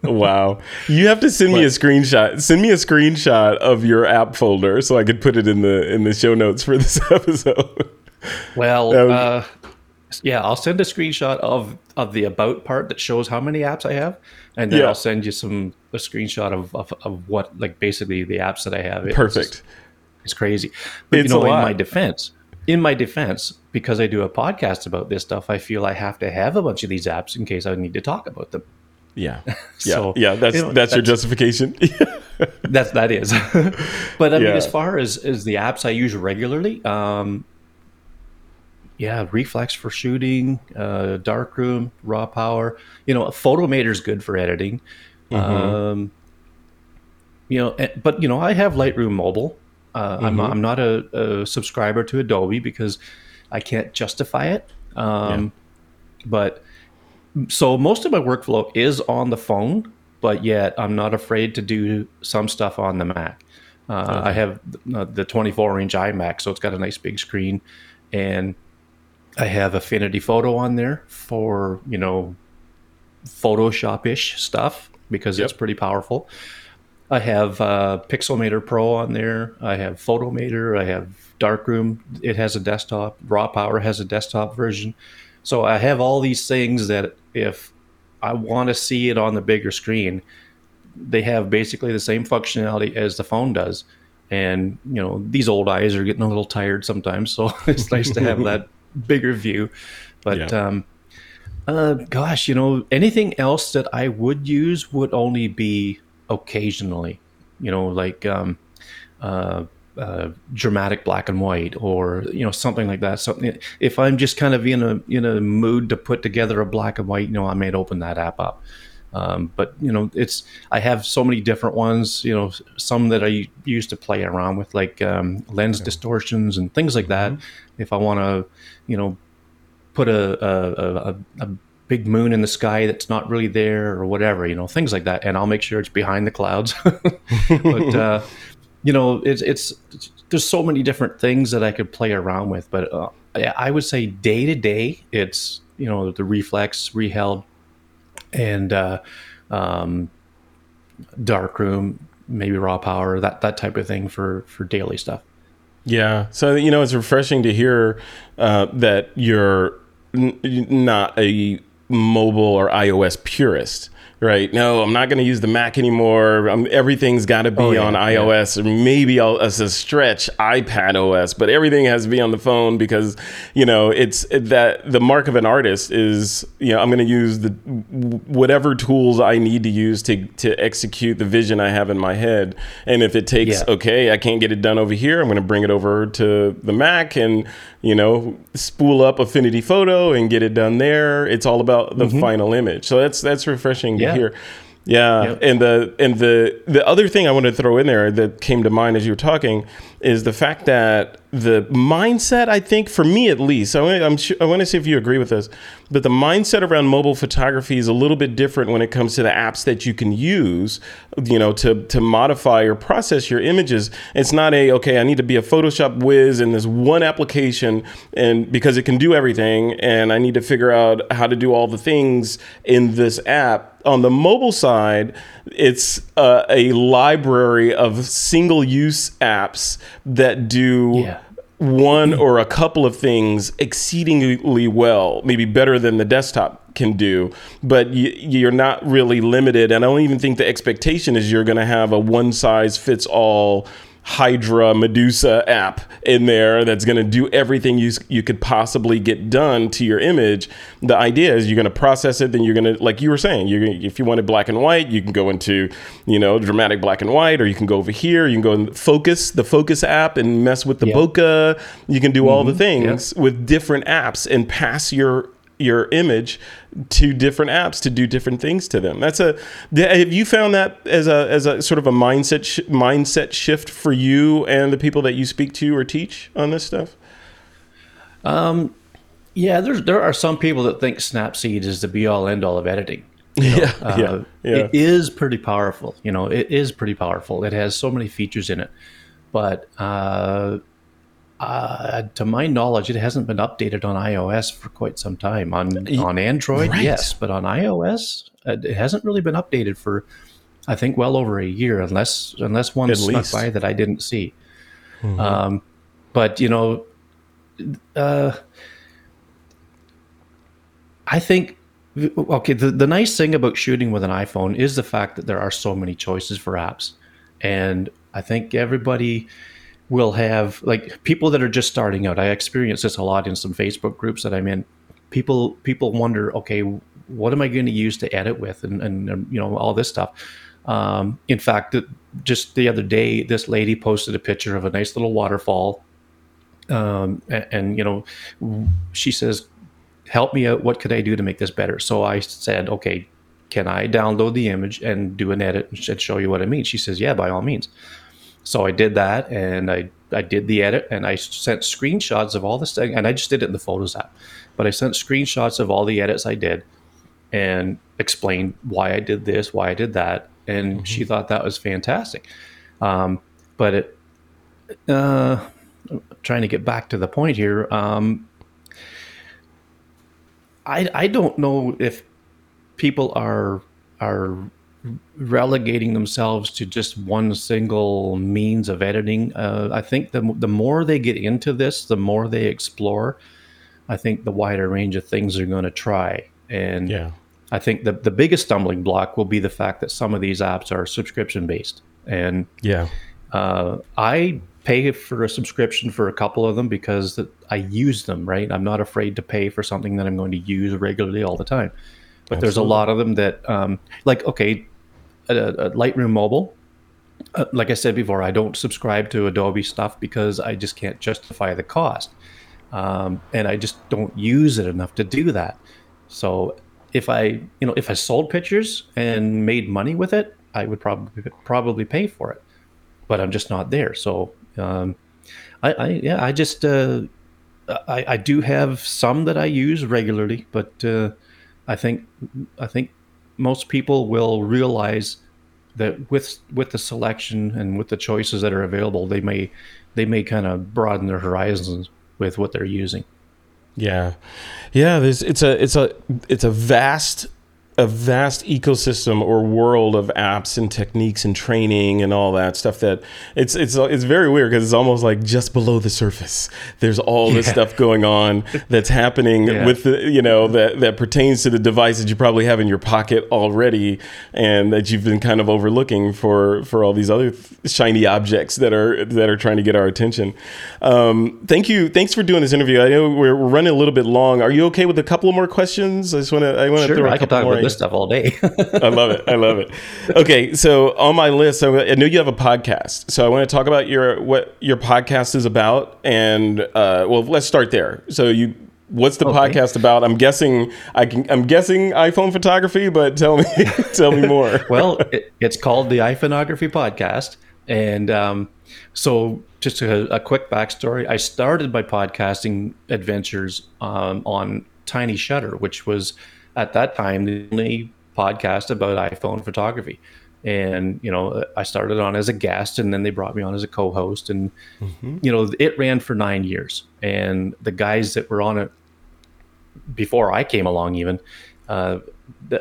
Wow. You have to send me a screenshot. Send me a screenshot of your app folder so I could put it in the in the show notes for this episode. Well, was- uh, yeah, I'll send a screenshot of of the about part that shows how many apps I have, and then Yeah. I'll send you some a screenshot of, of, of what like basically the apps that I have. It's Perfect. just- it's crazy. But It's you know, in my defense, in my defense, because I do a podcast about this stuff, I feel I have to have a bunch of these apps in case I need to talk about them. Yeah. Yeah. So, yeah, that's you know, that's your that's- justification. That's that is. but I mean, as far as as the apps I use regularly, um, yeah, Reeflex for shooting, uh, Darkroom, Raw Power. You know, Photomator is good for editing. Um, you know, but you know, I have Lightroom Mobile. Uh, I'm not, I'm not a, a subscriber to Adobe because I can't justify it. Um, But so most of my workflow is on the phone, but yet I'm not afraid to do some stuff on the Mac. Uh, okay. I have the 24 inch iMac, so it's got a nice big screen, and I have Affinity Photo on there for you know Photoshop ish stuff because yep. it's pretty powerful. I have uh, Pixelmator Pro on there. I have Photomator. I have Darkroom. It has a desktop. Raw Power has a desktop version. So I have all these things that if I want to see it on the bigger screen, they have basically the same functionality as the phone does. And you know, these old eyes are getting a little tired sometimes, so it's nice to have that bigger view. But yeah. um, uh, gosh, you know, anything else that I would use would only be occasionally. You know, like um, uh, uh, dramatic black and white or you know something like that. Something if i'm just kind of in a in a mood to put together a black and white you know i may open that app up. Um, but you know it's i have so many different ones you know some that i use to play around with like um, lens distortions and things like that. Mm-hmm. if i want to you know put a, a, a, a big moon in the sky that's not really there or whatever you know things like that and i'll make sure it's behind the clouds. But uh, you know, it's it's there's so many different things that I could play around with, but uh, I would say day to day, it's you know the Reeflex, ReeHeld, and uh, um, darkroom, maybe raw power, that that type of thing for for daily stuff. Yeah, so you know it's refreshing to hear uh, that you're n- not a mobile or iOS purist right? No, I'm not going to use the Mac anymore. I'm, everything's got to be oh, yeah, on iOS yeah. or maybe I'll, as a stretch iPad OS, but everything has to be on the phone because you know it's that the mark of an artist is you know I'm going to use the whatever tools I need to use to to execute the vision I have in my head. And if it takes yeah. okay, I can't get it done over here, I'm going to bring it over to the Mac and you know spool up Affinity Photo and get it done there. It's all about the mm-hmm. final image. So that's that's refreshing yeah. to hear. Yeah, yep. and the and the the other thing I wanted to throw in there that came to mind as you were talking is the fact that the mindset, I think, for me at least, I want, sure, I want to see if you agree with this, but the mindset around mobile photography is a little bit different when it comes to the apps that you can use, you know, to to modify or process your images. It's not a okay, I need to be a Photoshop whiz in this one application, and because it can do everything, and I need to figure out how to do all the things in this app. On the mobile side, it's uh, a library of single use apps that do yeah. one or a couple of things exceedingly well, maybe better than the desktop can do, but you, are not really limited. And I don't even think the expectation is you're going to have a one size fits all Hydra Medusa app in there that's going to do everything you you could possibly get done to your image. The idea is you're going to process it, then you're going to, like you were saying, you're gonna, if you wanted black and white, you can go into you know dramatic black and white, or you can go over here, you can go and focus the focus app and mess with the yeah. bokeh. You can do mm-hmm. all the mm-hmm. things yeah. with different apps and pass your your image to different apps to do different things to them. That's a have you found that as a as a sort of a mindset sh- mindset shift for you and the people that you speak to or teach on this stuff? Um yeah, there's there are some people that think Snapseed is the be all end all of editing. You know, yeah, uh, yeah, yeah, It is pretty powerful. You know, it is pretty powerful. It has so many features in it. But uh, uh, to my knowledge, it hasn't been updated on iOS for quite some time. On on Android, right. yes, but on iOS, uh, it hasn't really been updated for, I think, well over a year, unless unless one At snuck least. by that I didn't see. Mm-hmm. Um, but you know, uh, I think okay. The the nice thing about shooting with an iPhone is the fact that there are so many choices for apps, and I think everybody will have like people that are just starting out. I experience this a lot in some Facebook groups that I'm in. People people wonder, okay, what am I going to use to edit with, and, and, and you know all this stuff. Um, in fact, just the other day, this lady posted a picture of a nice little waterfall, um, and, and you know, she says, "Help me out. What could I do to make this better?" So I said, "Okay, can I download the image and do an edit and show you what I mean?" She says, "Yeah, by all means." So I did that and I, I did the edit and I sent screenshots of all this thing and I just did it in the Photos app. But I sent screenshots of all the edits I did. and explained why I did this, why I did that, and mm-hmm. she thought that was fantastic. Um, but it, uh, trying to get back to the point here, um, I I don't know if people are are relegating themselves to just one single means of editing. Uh, I think the the more they get into this, the more they explore. I think the wider range of things they're going to try. And yeah. I think the the biggest stumbling block will be the fact that some of these apps are subscription based. And yeah, uh, I pay for a subscription for a couple of them because I use them. Right, I'm not afraid to pay for something that I'm going to use regularly all the time. But Absolutely. there's a lot of them that, um, like, okay, a, Lightroom Mobile. Uh, like I said before, I don't subscribe to Adobe stuff because I just can't justify the cost, um, and I just don't use it enough to do that. So if I, you know, if I sold pictures and made money with it, I would probably probably pay for it, but I'm just not there. So, um, I, I, yeah, I just uh, I, I do have some that I use regularly, but uh, I think I think most people will realize that with with the selection and with the choices that are available, they may they may kind of broaden their horizons with what they're using. Yeah, yeah. There's it's a it's a it's a vast a vast ecosystem or world of apps and techniques and training and all that stuff that it's it's it's very weird because it's almost like just below the surface there's all this yeah. stuff going on that's happening yeah. with the you know that that pertains to the device that you probably have in your pocket already and that you've been kind of overlooking for for all these other shiny objects that are that are trying to get our attention. Um, thank you thanks for doing this interview. I know we're, running a little bit long. Are you okay with a couple of more questions? I just want to I want to sure, throw a I couple more this stuff all day. I love it. I love it. Okay, so on my list, I know you have a podcast, so I want to talk about your what your podcast is about, and uh, well, let's start there. So you. What's the okay. podcast about? I'm guessing I can. I'm guessing iPhone photography, but tell me, tell me more. well, it, it's called the iPhoneography Podcast, and um, so just a, a, quick backstory. I started my podcasting adventures um, on Tiny Shutter, which was at that time the only podcast about iPhone photography. And you know, I started on as a guest, and then they brought me on as a co-host, and mm-hmm. you know, it ran for nine years. And the guys that were on it before I came along, even, uh,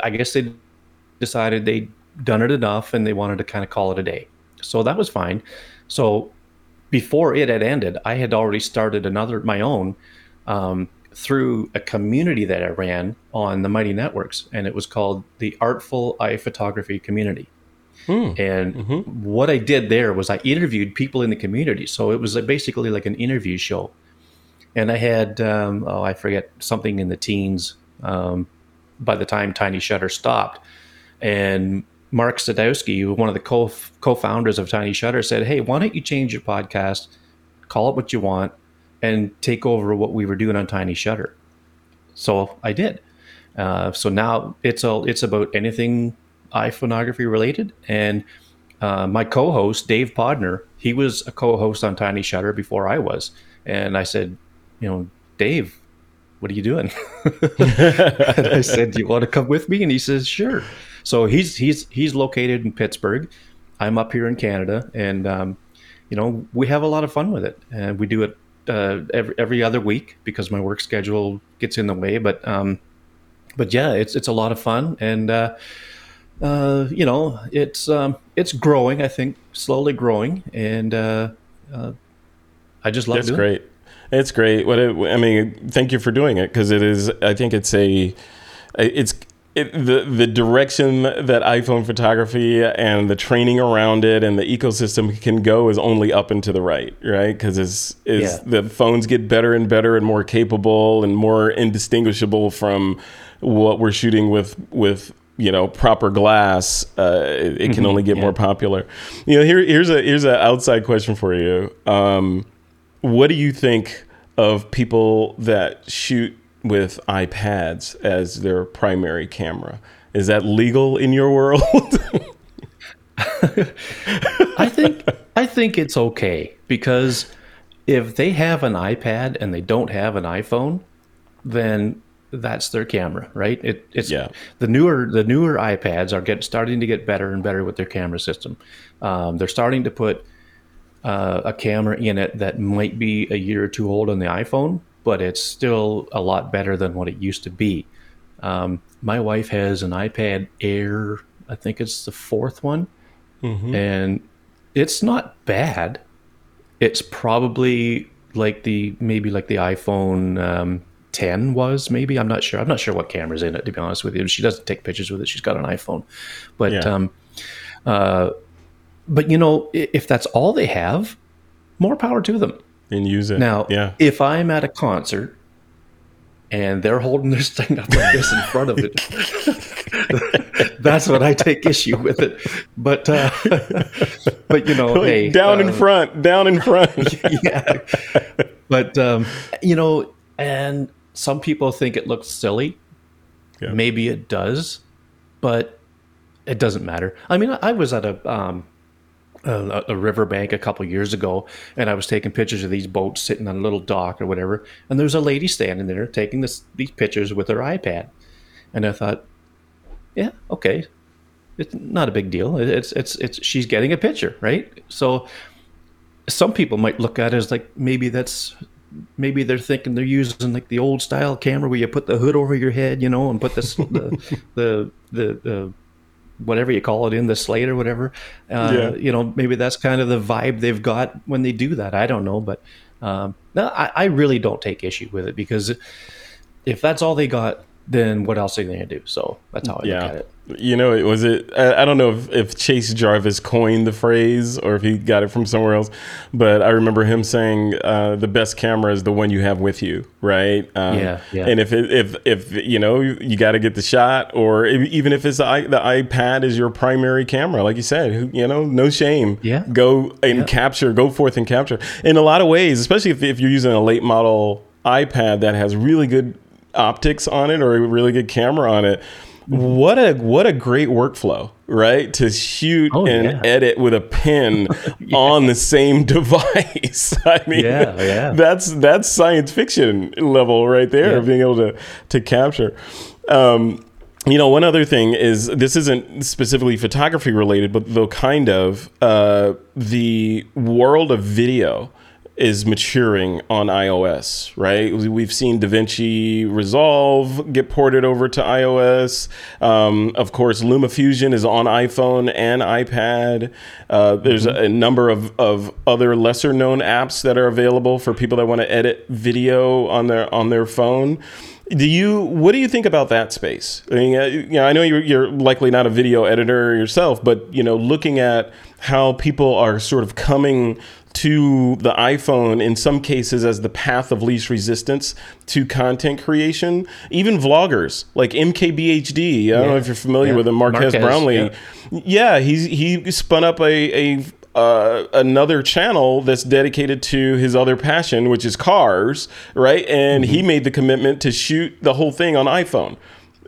I guess they decided they'd done it enough, and they wanted to kind of call it a day. So that was fine. So before it had ended, I had already started another my own um, through a community that I ran on the Mighty Networks, and it was called the Artful Eye Photography Community. Mm. And mm-hmm. what I did there was I interviewed people in the community. So it was basically like an interview show. And I had, um, oh, I forget, something in the teens um, by the time Tiny Shutter stopped. And Mark Sadowski, one of the co founders of Tiny Shutter, said, Hey, why don't you change your podcast? Call it what you want and take over what we were doing on Tiny Shutter. So I did. Uh, so now it's all it's about anything iPhoneography related. And uh, my co-host Dave Podner, he was a co-host on Tiny Shutter before I was, and I said, you know, Dave, what are you doing? and I said, do you want to come with me? And he says, sure. So he's he's he's located in Pittsburgh. I'm up here in Canada, and um, you know we have a lot of fun with it, and we do it uh, every every other week because my work schedule gets in the way. But um, but yeah, it's it's a lot of fun, and uh, uh, you know, it's um, it's growing. I think slowly growing, and uh, uh, I just love. That's great. It. It's great. What it, I mean, thank you for doing it because it is. I think it's a. It's it, the the direction that iPhone photography and the training around it and the ecosystem can go is only up and to the right, right? Because as, yeah. the phones get better and better and more capable and more indistinguishable from what we're shooting with with you know proper glass, uh, it, it, can mm-hmm. only get yeah. more popular. You know, here here's a here's an outside question for you. Um, what do you think of people that shoot with iPads as their primary camera. Is that legal in your world? I think I think it's okay because if they have an iPad and they don't have an iPhone, then that's their camera, right? It, it's Yeah. the newer the newer iPads are get starting to get better and better with their camera system. Um, they're starting to put uh, a camera in it that might be a year or two old on the iPhone, but it's still a lot better than what it used to be. Um, my wife has an iPad Air, I think it's the fourth one, and it's not bad. It's probably like the maybe like the iPhone um, 10 was maybe. I'm not sure. I'm not sure what camera's in it to be honest with you. She doesn't take pictures with it. She's got an iPhone, but Yeah. um, uh, but you know, if that's all they have, more power to them. And use it. Now, yeah, if I'm at a concert and they're holding their thing up like this in front of it, that's when I take issue with it. But, uh, but you know, Like, hey, down in uh, front, down in front. yeah. But um, you know, and some people think it looks silly. Yeah. Maybe it does, but it doesn't matter. I mean, I, I was at a um, a, a riverbank a couple years ago, and I was taking pictures of these boats sitting on a little dock or whatever, and there's a lady standing there taking this these pictures with her iPad, and I thought, yeah, okay, it's not a big deal. It- It's it's it's she's getting a picture, right? So some people might look at it as like maybe that's maybe they're thinking they're using like the old style camera where you put the hood over your head, you know, and put this the, the the the whatever you call it in the slate or whatever. Uh, Yeah. You know, maybe that's kind of the vibe they've got when they do that. I don't know, but um, no, I, I really don't take issue with it because if that's all they got, then what else are you going to do? So that's how I look at yeah. it. You know, it was it. I, I don't know if, if Chase Jarvis coined the phrase or if he got it from somewhere else, but I remember him saying uh, the best camera is the one you have with you, right? Um, Yeah, yeah. And if it, if if you know you got to get the shot, or if, even if it's the, i- the iPad is your primary camera, like you said, you know, no shame. Yeah. Go and capture, go forth and capture. In a lot of ways, especially if, if you're using a late model iPad that has really good optics on it or a really good camera on it. What a what a great workflow, right? To shoot Oh, and yeah. edit with a pen on the same device. I mean, Yeah, yeah. that's that's science fiction level right there, Yeah. being able to to capture. Um, you know, one other thing is this isn't specifically photography related, but though kind of uh, the world of video is maturing on iOS, right? We- We've seen DaVinci Resolve get ported over to iOS. Um, of course, LumaFusion is on iPhone and iPad. Uh, there's a, a number of, of other lesser known apps that are available for people that want to edit video on their on their phone. Do you? What do you think about that space? I mean, uh, you know, I know you're, you're likely not a video editor yourself, but you know, looking at how people are sort of coming to the iPhone in some cases as the path of least resistance to content creation. Even vloggers like MKBHD. I don't know if you're familiar Yeah. with him, Marques, Marques, Brownlee. yeah. Yeah, he's he spun up a a uh, another channel that's dedicated to his other passion, which is cars, right? And he Mm-hmm. made the commitment to shoot the whole thing on iPhone.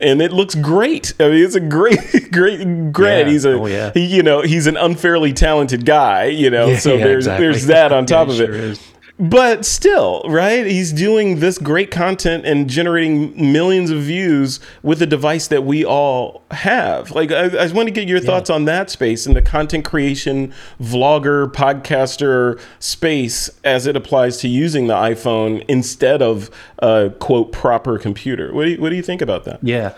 And it looks great. I mean, it's a great, great, great. Yeah. He's a, Oh, yeah. he, you know, he's an unfairly talented guy, you know. Yeah, so there's exactly. there's that on top of it. sure is. But still, right? He's doing this great content and generating millions of views with a device that we all have. Like, I, I just want to get your thoughts on that space and the content creation, vlogger, podcaster space as it applies to using the iPhone instead of a quote proper computer. What do you, what do you think about that? Yeah.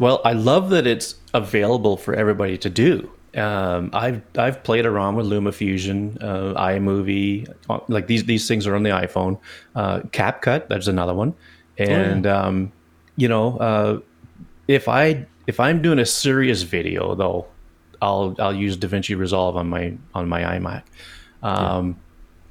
Well, I love that it's available for everybody to do. Um, I've I've played around with LumaFusion, uh, iMovie, like these these things are on the iPhone. Uh, CapCut, that's another one, and um, you know, uh, if I if I'm doing a serious video though, I'll I'll use DaVinci Resolve on my on my iMac. Um,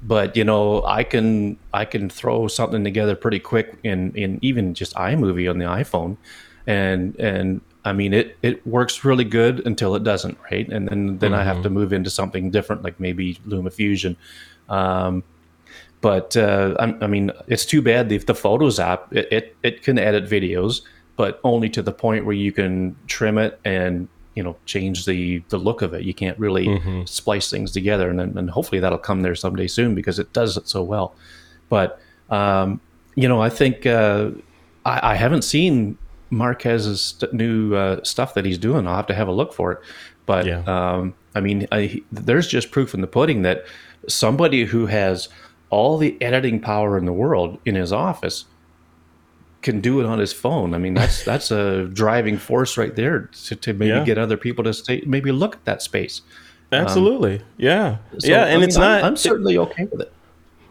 But you know, I can I can throw something together pretty quick in in even just iMovie on the iPhone, and and I mean it it works really good until it doesn't, right? And then then I have to move into something different, like maybe LumaFusion. Um, but uh, I, I mean, it's too bad the, the Photos app it, it it can edit videos, but only to the point where you can trim it and you know change the the look of it. You can't really splice things together, and then- and hopefully that'll come there someday soon because it does it so well. But um, you know, I think uh, I, I haven't seen Marques's st- new uh, stuff that he's doing. I'll have to have a look for it. But Yeah. um, I mean, I, there's just proof in the pudding that somebody who has all the editing power in the world in his office can do it on his phone. I mean, that's that's a driving force right there to, to maybe Yeah. get other people to stay, maybe look at that space. Absolutely. yeah. So, yeah. I And mean, it's I'm- not. I'm, certainly okay with it.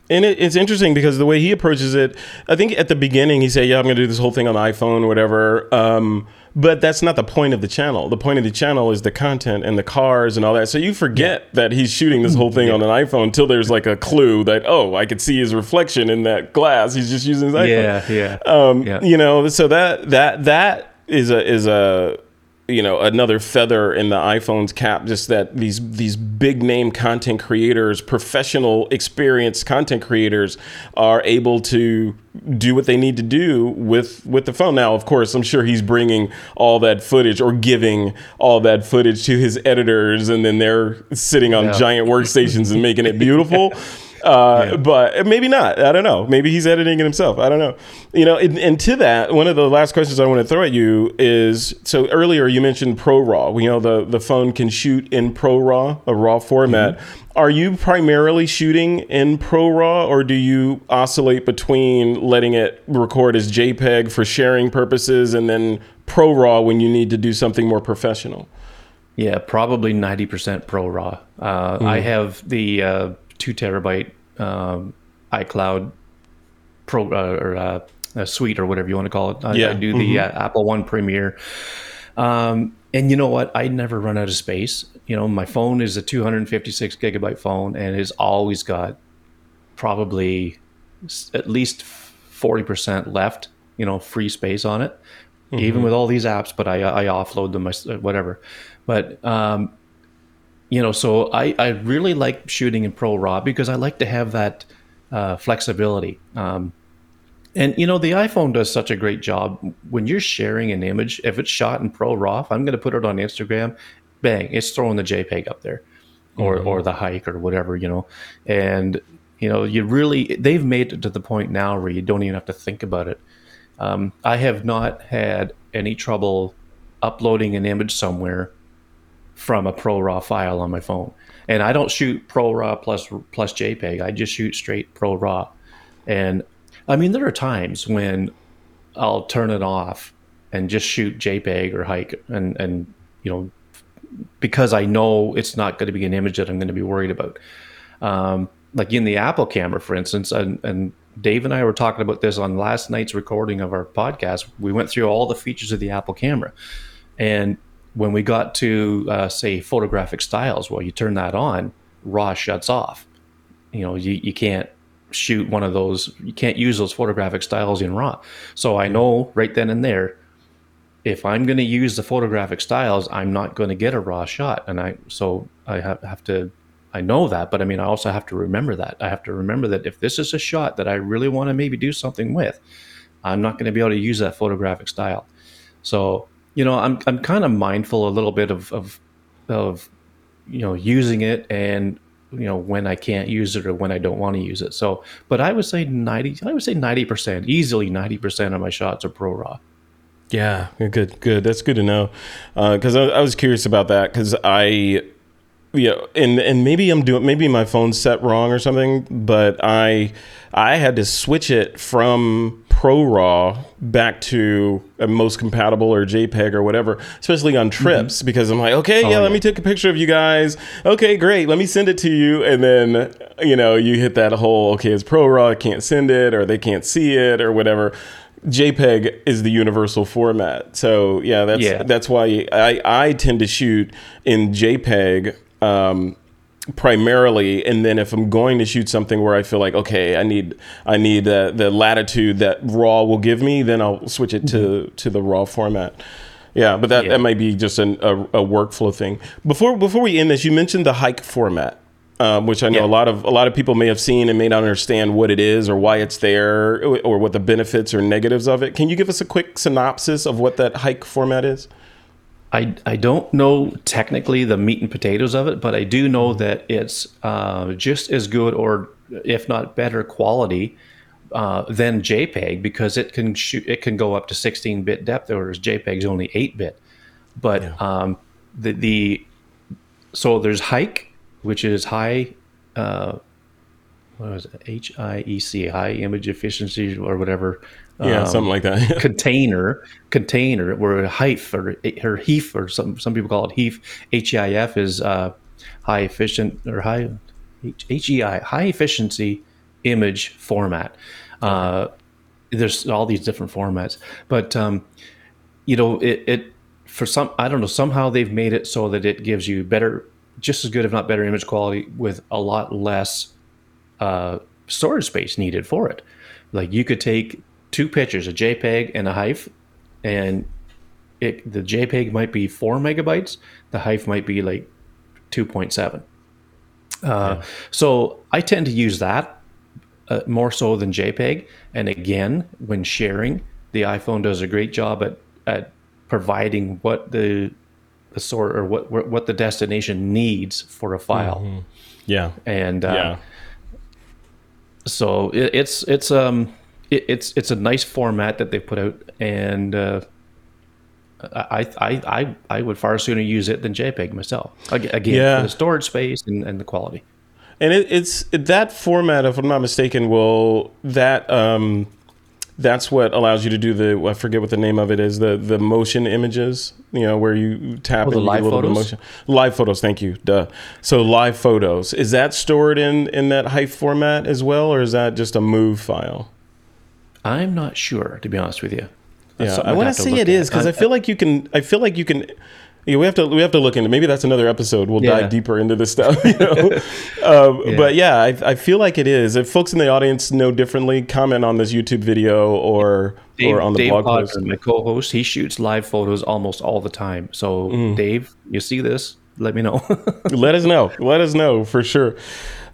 And it, it's interesting because the way he approaches it, I think at the beginning he said, "Yeah, I'm going to do this whole thing on the iPhone, or whatever." Um, but that's not the point of the channel. The point of the channel is the content and the cars and all that. So you forget that he's shooting this whole thing on an iPhone until there's like a clue that oh, I could see his reflection in that glass. He's just using his iPhone. Yeah, yeah. Um, Yeah. You know, so that that that is a is a you know another feather in the iPhone's cap. Just that these these big name content creators, professional, experienced content creators, are able to do what they need to do with with the phone. Now, of course, I'm sure he's bringing all that footage or giving all that footage to his editors, and then they're sitting on Yeah. giant workstations and making it beautiful. Uh, But maybe not. I don't know. Maybe he's editing it himself. I don't know. You know, and, and to that, one of the last questions I want to throw at you is so earlier you mentioned Pro Raw. We know the, the phone can shoot in Pro Raw, a RAW format. Are you primarily shooting in Pro Raw or do you oscillate between letting it record as JPEG for sharing purposes and then Pro Raw when you need to do something more professional? Yeah, probably 90% Pro Raw. Uh, I have the uh, two terabyte um, iCloud Pro uh, or uh, uh, suite or whatever you want to call it. I, Yeah. I do the uh, Apple One Premier. Um, and you know what? I never run out of space. You know, my phone is a 256 gigabyte phone and it's always got probably at least 40% left, you know, free space on it, even with all these apps, but I, I offload them, whatever. But, um, you know, so I, I really like shooting in Pro Raw because I like to have that uh, flexibility. Um, and you know, the iPhone does such a great job when you're sharing an image. If it's shot in Pro Raw, if I'm going to put it on Instagram, bang, it's throwing the JPEG up there, or or the HEIC or whatever, you know. And you know, you really they've made it to the point now where you don't even have to think about it. Um, I have not had any trouble uploading an image somewhere from a Pro Raw file on my phone. And I don't shoot Pro Raw plus plus JPEG. I just shoot straight Pro Raw. And I mean, there are times when I'll turn it off and just shoot JPEG or HEIC, and and you know, because I know it's not going to be an image that I'm going to be worried about. Um, like in the Apple camera, for instance, and, and Dave and I were talking about this on last night's recording of our podcast. We went through all the features of the Apple camera, and when we got to uh, say photographic styles, well, you turn that on, RAW shuts off. You know, you, you can't shoot one of those. You can't use those photographic styles in RAW. So I know right then and there, if I'm going to use the photographic styles, I'm not going to get a RAW shot, and I so I have, have to. I know that, but I mean, I also have to remember that. I have to remember that if this is a shot that I really want to maybe do something with, I'm not going to be able to use that photographic style. So you know, I'm I'm kind of mindful a little bit of of of you know using it and you know when I can't use it or when I don't want to use it. So, but I would say ninety. I would say ninety percent, easily ninety percent of my shots are pro raw. Yeah, good, good. That's good to know. Uh, because I, I was curious about that because I, know, and and maybe I'm doing maybe my phone's set wrong or something, but I I had to switch it from Pro Raw back to a most compatible or JPEG or whatever, especially on mm-hmm. trips because I'm like, okay, oh, yeah, let me take a picture of you guys. Okay, great, let me send it to you, and then you know you hit that whole okay, it's Pro Raw, I can't send it, or they can't see it, or whatever. JPEG is the universal format. So yeah, that's Yeah. that's why I, I tend to shoot in JPEG um, primarily, and then if I'm going to shoot something where I feel like okay, I need I need uh, the latitude that RAW will give me, then I'll switch it to to the RAW format. Yeah, but that, Yeah. that might be just an, a, a workflow thing. Before before we end this, you mentioned the HEIC format um, which I know Yeah. a lot of a lot of people may have seen and may not understand what it is or why it's there or, or what the benefits or negatives of it. Can you give us a quick synopsis of what that HEIC format is? I, I don't know technically the meat and potatoes of it, but I do know that it's uh, just as good or if not better quality uh, than JPEG because it can shoot it can go up to 16 bit depth, whereas JPEG's only 8 bit. But Yeah. um, the the so there's HEIC, which is high. Uh, what was it? H I E C, high image efficiency or whatever. Yeah, um, something like that. container container where HEIF or or HEIF or some some people call it HEIF H E I F is uh, high efficient or high HEI high efficiency image format. Uh, there's all these different formats, but um, you know it, it for some I don't know somehow they've made it so that it gives you better just as good if not better image quality with a lot less uh, storage space needed for it. Like you could take two pictures, a JPEG and a HEIF, and it the JPEG might be four megabytes, the HEIF might be like two point seven. Uh, So I tend to use that uh, more so than JPEG. And again, when sharing, the iPhone does a great job at at providing what the the sort or what what the destination needs for a file. yeah. And uh, Yeah. so it, it's it's um it, it's it's a nice format that they put out, and uh, I, I I I would far sooner use it than JPEG myself. Again, Yeah. for the storage space and, and the quality. And it, it's that format, if I'm not mistaken, will that um, that's what allows you to do the I forget what the name of it is the the motion images. You know where you tap Oh, the and you live a little bit of photos? motion. Live photos, thank you. Duh. So live photos is that stored in in that height format as well, or is that just a move file? I'm not sure, to be honest with you. That's Yeah, something I want to to say look it is at. because I, feel like you can. I feel like you can. Yeah, we have to we have to look into. Maybe that's another episode. We'll Yeah. dive deeper into this stuff. You know? um, Yeah. But yeah, I, I feel like it is. If folks in the audience know differently, comment on this YouTube video or Dave, or on the Dave blog Potter, post. my co-host, he shoots live photos almost all the time. So, Mm. Dave, you see this? Let me know. Let us know. Let us know for sure.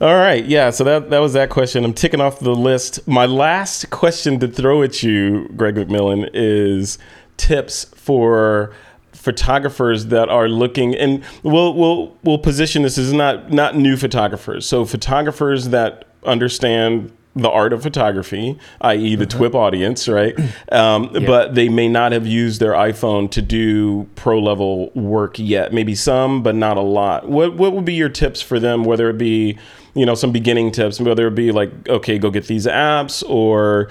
All right, yeah. So that that was that question. I'm ticking off the list. My last question to throw at you, Greg McMillan, is tips for photographers that are looking and we'll we'll we'll position this as not not new photographers. So photographers that understand the art of photography, i.e., the TWIP audience, right? Um, But they may not have used their iPhone to do pro level work yet. Maybe some, but not a lot. What what would be your tips for them? Whether it be you know some beginning tips, whether it be like okay, go get these apps, or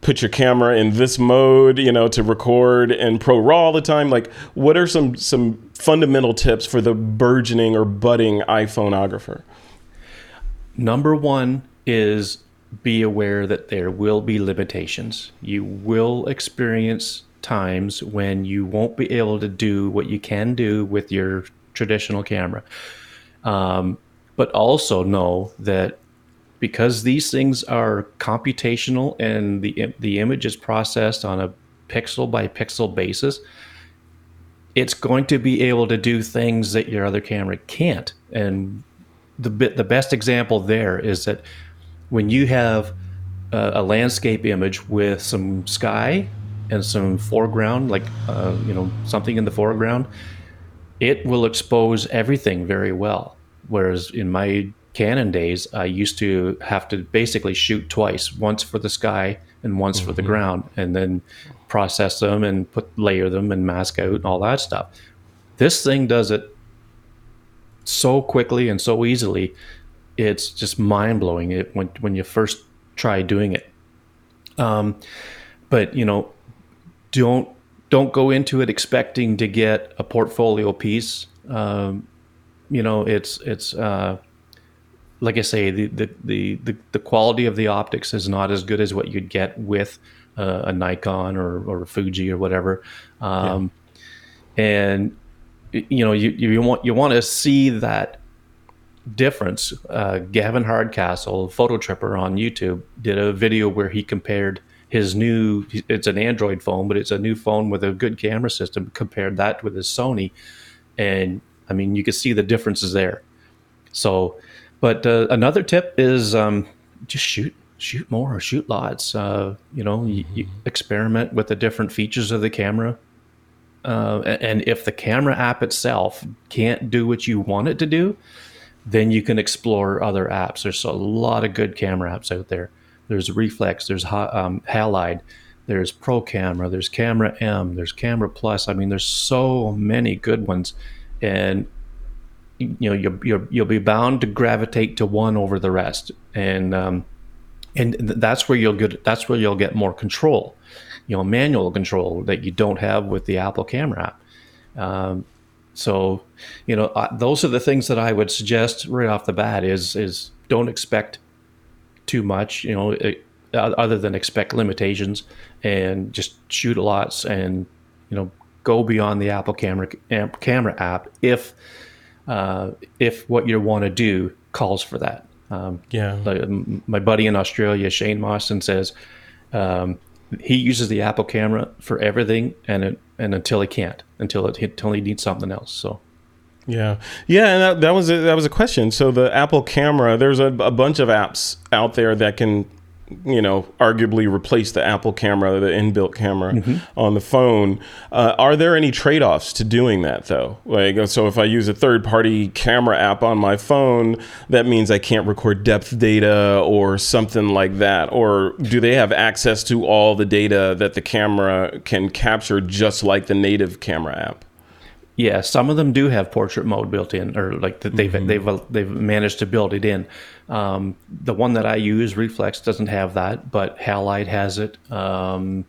put your camera in this mode, you know, to record in Pro Raw all the time. Like, what are some some fundamental tips for the burgeoning or budding iPhoneographer? Number one is be aware that there will be limitations. You will experience times when you won't be able to do what you can do with your traditional camera. Um, but also know that because these things are computational and the the image is processed on a pixel by pixel basis, it's going to be able to do things that your other camera can't. And the the best example there is that when you have a, a landscape image with some sky and some foreground, like uh, you know something in the foreground, it will expose everything very well. Whereas in my Canon days, I used to have to basically shoot twice, once for the sky and once for the ground, and then process them and put layer them and mask out and all that stuff. This thing does it so quickly and so easily. It's just mind blowing. It when when you first try doing it. Um, but you know, don't don't go into it expecting to get a portfolio piece. Um, you know, it's it's uh, like I say, the, the the the quality of the optics is not as good as what you'd get with uh, a Nikon or or a Fuji or whatever. Um, And you know, you you want you want to see that difference. Uh, Gavin Hardcastle, Fototripper on YouTube, did a video where he compared his new. It's an Android phone, but it's a new phone with a good camera system. Compared that with his Sony, and I mean, you can see the differences there. So, but uh, another tip is um, just shoot, shoot more, shoot lots. Uh, you know, you, you experiment with the different features of the camera. Uh, and if the camera app itself can't do what you want it to do, then you can explore other apps. There's a lot of good camera apps out there. there's Reeflex, there's um, Halide, there's Pro Camera, there's Camera M, there's Camera Plus. I mean, there's so many good ones, and you know you'll you'll, you'll be bound to gravitate to one over the rest, and um, and that's where you'll get that's where you'll get more control, you know, manual control that you don't have with the Apple Camera app. Um, so, you know, those are the things that I would suggest right off the bat. Is is don't expect too much. You know, it, other than expect limitations and just shoot lots and you know go beyond the Apple camera camera app if uh, if what you want to do calls for that. Um, yeah. Like my buddy in Australia, Shane Mawson, says um, he uses the Apple camera for everything, and it, and until he can't, until it until he needs something else. So. Yeah, yeah, and that, that was a, that was a question. So the Apple camera, there's a, a bunch of apps out there that can you know, arguably replace the Apple camera, the inbuilt camera mm-hmm. on the phone. Uh, are there any trade offs to doing that, though? Like, so if I use a third party camera app on my phone, that means I can't record depth data or something like that? Or do they have access to all the data that the camera can capture just like the native camera app? Yeah, some of them do have portrait mode built in, or like they've mm-hmm. they've they've managed to build it in. Um, the one that I use, Reeflex, doesn't have that, but Halide has it. Um,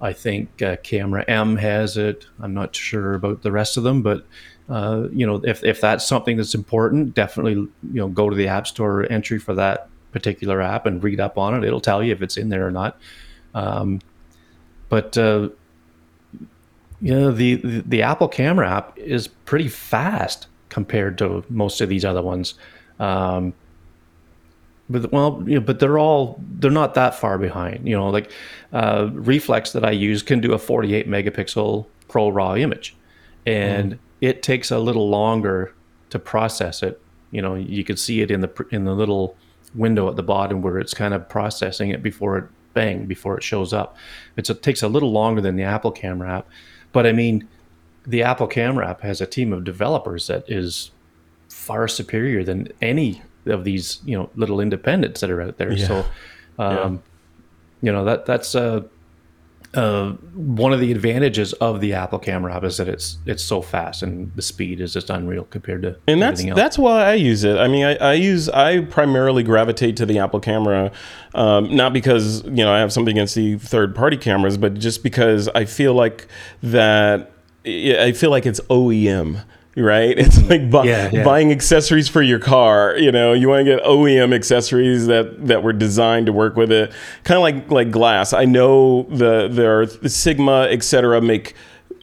I think uh, Camera M has it. I'm not sure about the rest of them, but uh, you know, if if that's something that's important, definitely you know go to the App Store entry for that particular app and read up on it. It'll tell you if it's in there or not. Um, but uh, you know the, the, the Apple Camera app is pretty fast compared to most of these other ones. Um, but well, you know, but they're all they're not that far behind. You know, like uh, Reeflex that I use can do a 48 megapixel Pro RAW image, and mm. it takes a little longer to process it. You know, you can see it in the in the little window at the bottom where it's kind of processing it before it bang before it shows up. It's, it takes a little longer than the Apple Camera app, but I mean, the Apple Camera app has a team of developers that is far superior than any of these, you know, little independents that are out there. Yeah. So, um, yeah. you know, that that's uh, uh, one of the advantages of the Apple Camera app is that it's it's so fast and the speed is just unreal compared to and that's else. that's why I use it. I mean, I, I use I primarily gravitate to the Apple Camera, um, not because you know I have something against the third party cameras, but just because I feel like that I feel like it's OEM right? It's mm-hmm. like bu- yeah, yeah. buying accessories for your car. You know, you want to get OEM accessories that that were designed to work with it. Kind of like like glass. I know the there the Sigma etc. make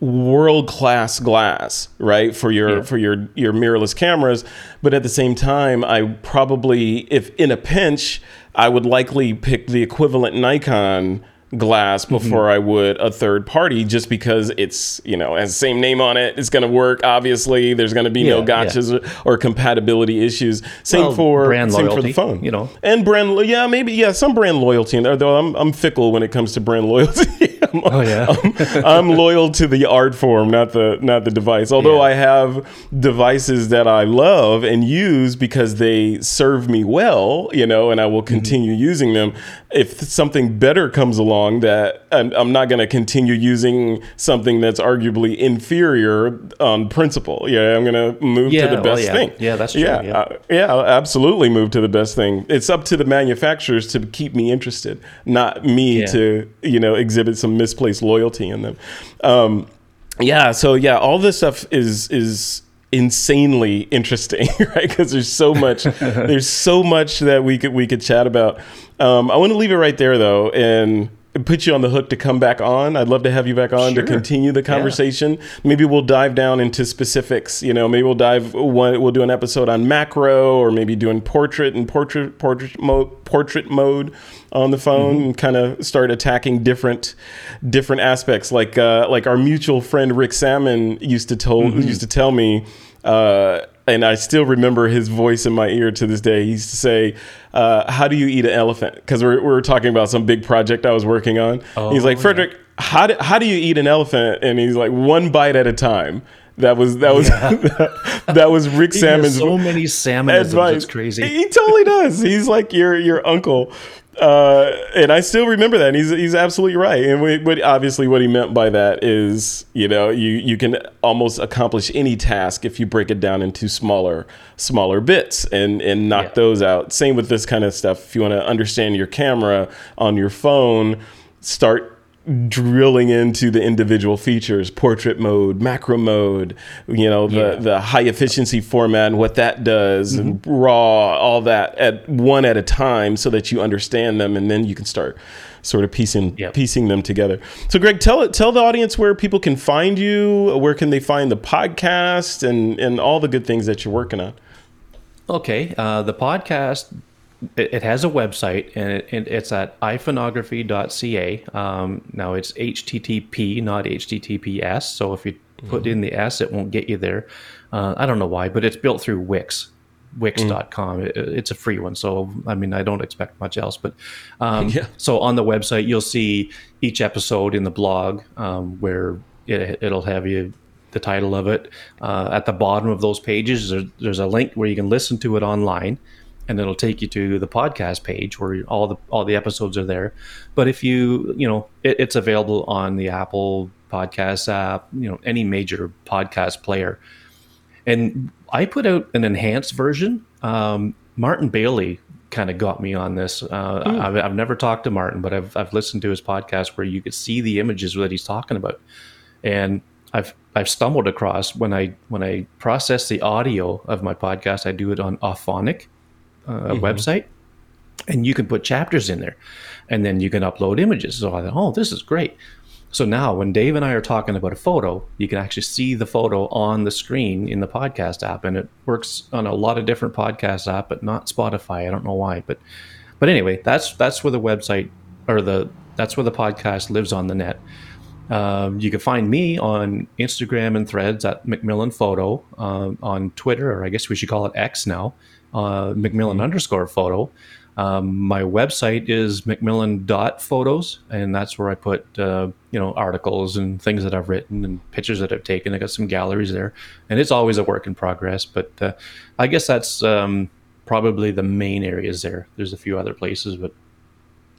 world class glass, right? For your yeah. for your your mirrorless cameras, but at the same time, I probably if in a pinch, I would likely pick the equivalent Nikon glass mm-hmm. before mm-hmm. I would a third party just because it's, you know, has the same name on it. It's going to work. Obviously, there's going to be yeah, no gotchas yeah. or, or, compatibility issues. Same well, for brand same loyalty, for the phone, you know, and brand. Yeah, maybe yeah, some brand loyalty. Though I'm I'm fickle when it comes to brand loyalty. I'm, oh yeah, I'm, I'm, loyal to the art form, not the not the device. Although yeah. I have devices that I love and use because they serve me well, you know, and I will mm-hmm. continue mm-hmm. using them. If something better comes along that I'm, I'm not going to continue using something that's arguably inferior on principle. Yeah, I'm going to move yeah, to the best well, yeah. thing. Yeah, that's true. Yeah, yeah. Uh, yeah, I'll absolutely move to the best thing. It's up to the manufacturers to keep me interested, not me to you know exhibit some misplaced loyalty in them. Um, yeah, so yeah, all this stuff is is insanely interesting, right? Because there's so much, there's so much that we could we could chat about. Um, I want to leave it right there though, and put you on the hook to come back on. I'd love to have you back on sure. to continue the conversation. Yeah. Maybe we'll dive down into specifics. You know, maybe we'll dive one. We'll do an episode on macro, or maybe doing portrait and portrait portrait mode portrait mode on the phone, mm-hmm. and kind of start attacking different different aspects. Like uh, like our mutual friend Rick Sammon used to told mm-hmm. used to tell me. Uh, and I still remember his voice in my ear to this day. He used to say, uh, "How do you eat an elephant?" Because we're, we're talking about some big project I was working on. Oh, he's like, "Frederick, yeah. how do, how do you eat an elephant?" And he's like, "One bite at a time." That was that was yeah. that was Rick Sammon's so many salmon advice. It's crazy. He totally does. He's like your your uncle. Uh, and I still remember that. And he's he's absolutely right. And we, but obviously, what he meant by that is, you know, you you can almost accomplish any task if you break it down into smaller smaller bits and and knock yeah. those out. Same with this kind of stuff. If you want to understand your camera on your phone, start drilling into the individual features portrait mode macro mode you know the yeah. the high efficiency format and what that does mm-hmm. and raw all that at one at a time so that you understand them and then you can start sort of piecing yep. piecing them together so greg tell it tell the audience where people can find you where can they find the podcast and and all the good things that you're working on okay uh, the podcast it, it has a website and it, it, it's at iphonography.ca. Um, now it's HTTP, not HTTPS. So if you put in the S, it won't get you there. Uh, I don't know why, but it's built through Wix. Wix.com. Mm. it's a free one, so I mean I don't expect much else. But um, yeah. so on the website, you'll see each episode in the blog um, where it, will have you the title of it. Uh, at the bottom of those pages, there, there's a link where you can listen to it online and it'll take you to the podcast page where all the all the episodes are there. But if you you know it, it's available on the Apple Podcast app, you know any major podcast player. And I put out an enhanced version. Um, Martin Bailey kind of got me on this. Uh, mm. I've, I've, never talked to Martin, but I've I've listened to his podcast where you could see the images that he's talking about, and I've I've stumbled across when I when I process the audio of my podcast, I do it on Auphonic, uh, mm-hmm. website, and you can put chapters in there, and then you can upload images. So I thought, oh, this is great. So now, when Dave and I are talking about a photo, you can actually see the photo on the screen in the podcast app, and it works on a lot of different podcast app, but not Spotify. I don't know why, but but anyway, that's that's where the website or the that's where the podcast lives on the net. Um, you can find me on Instagram and Threads at Macmillan Photo, uh, on Twitter, or I guess we should call it X now, uh, Macmillan mm-hmm. underscore photo. Um, my website is macmillan.photos, and that's where I put uh, you know articles and things that I've written and pictures that I've taken. I got some galleries there, and it's always a work in progress. But uh, I guess that's um, probably the main areas there. There's a few other places, but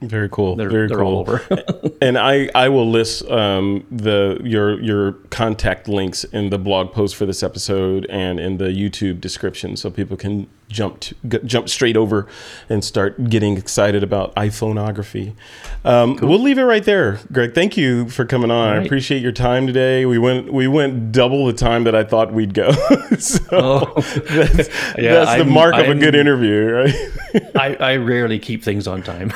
very cool. They're, Very they're cool. and I, I will list um, the your your contact links in the blog post for this episode and in the YouTube description, so people can jump to, jump straight over and start getting excited about iPhoneography. Um, cool. We'll leave it right there, Greg. Thank you for coming on. Right. I appreciate your time today. We went we went double the time that I thought we'd go. so oh. that's, yeah, that's the mark I'm, of a good interview, right? I, I rarely keep things on time.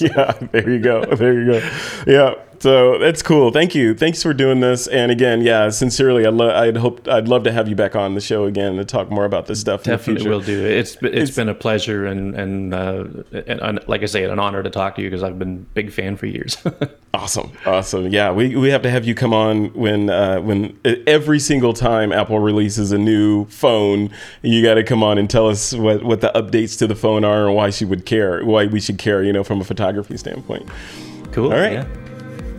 yeah, there you go. There you go. Yeah. So that's cool. Thank you. Thanks for doing this. And again, yeah, sincerely, I'd, lo- I'd hope I'd love to have you back on the show again to talk more about this stuff. Definitely will do. It's it's, it's been a pleasure and and, uh, and, and like I say, an honor to talk to you because I've been a big fan for years. awesome, awesome. Yeah, we, we have to have you come on when uh, when every single time Apple releases a new phone, you got to come on and tell us what what the updates to the phone are and why she would care, why we should care, you know, from a photography standpoint. Cool. All right. Yeah.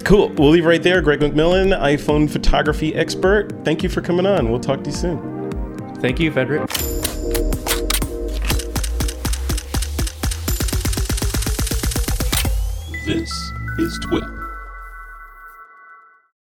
Cool. We'll leave right there. Greg McMillan, iPhone photography expert. Thank you for coming on. We'll talk to you soon. Thank you, Frederick. This is TWIP.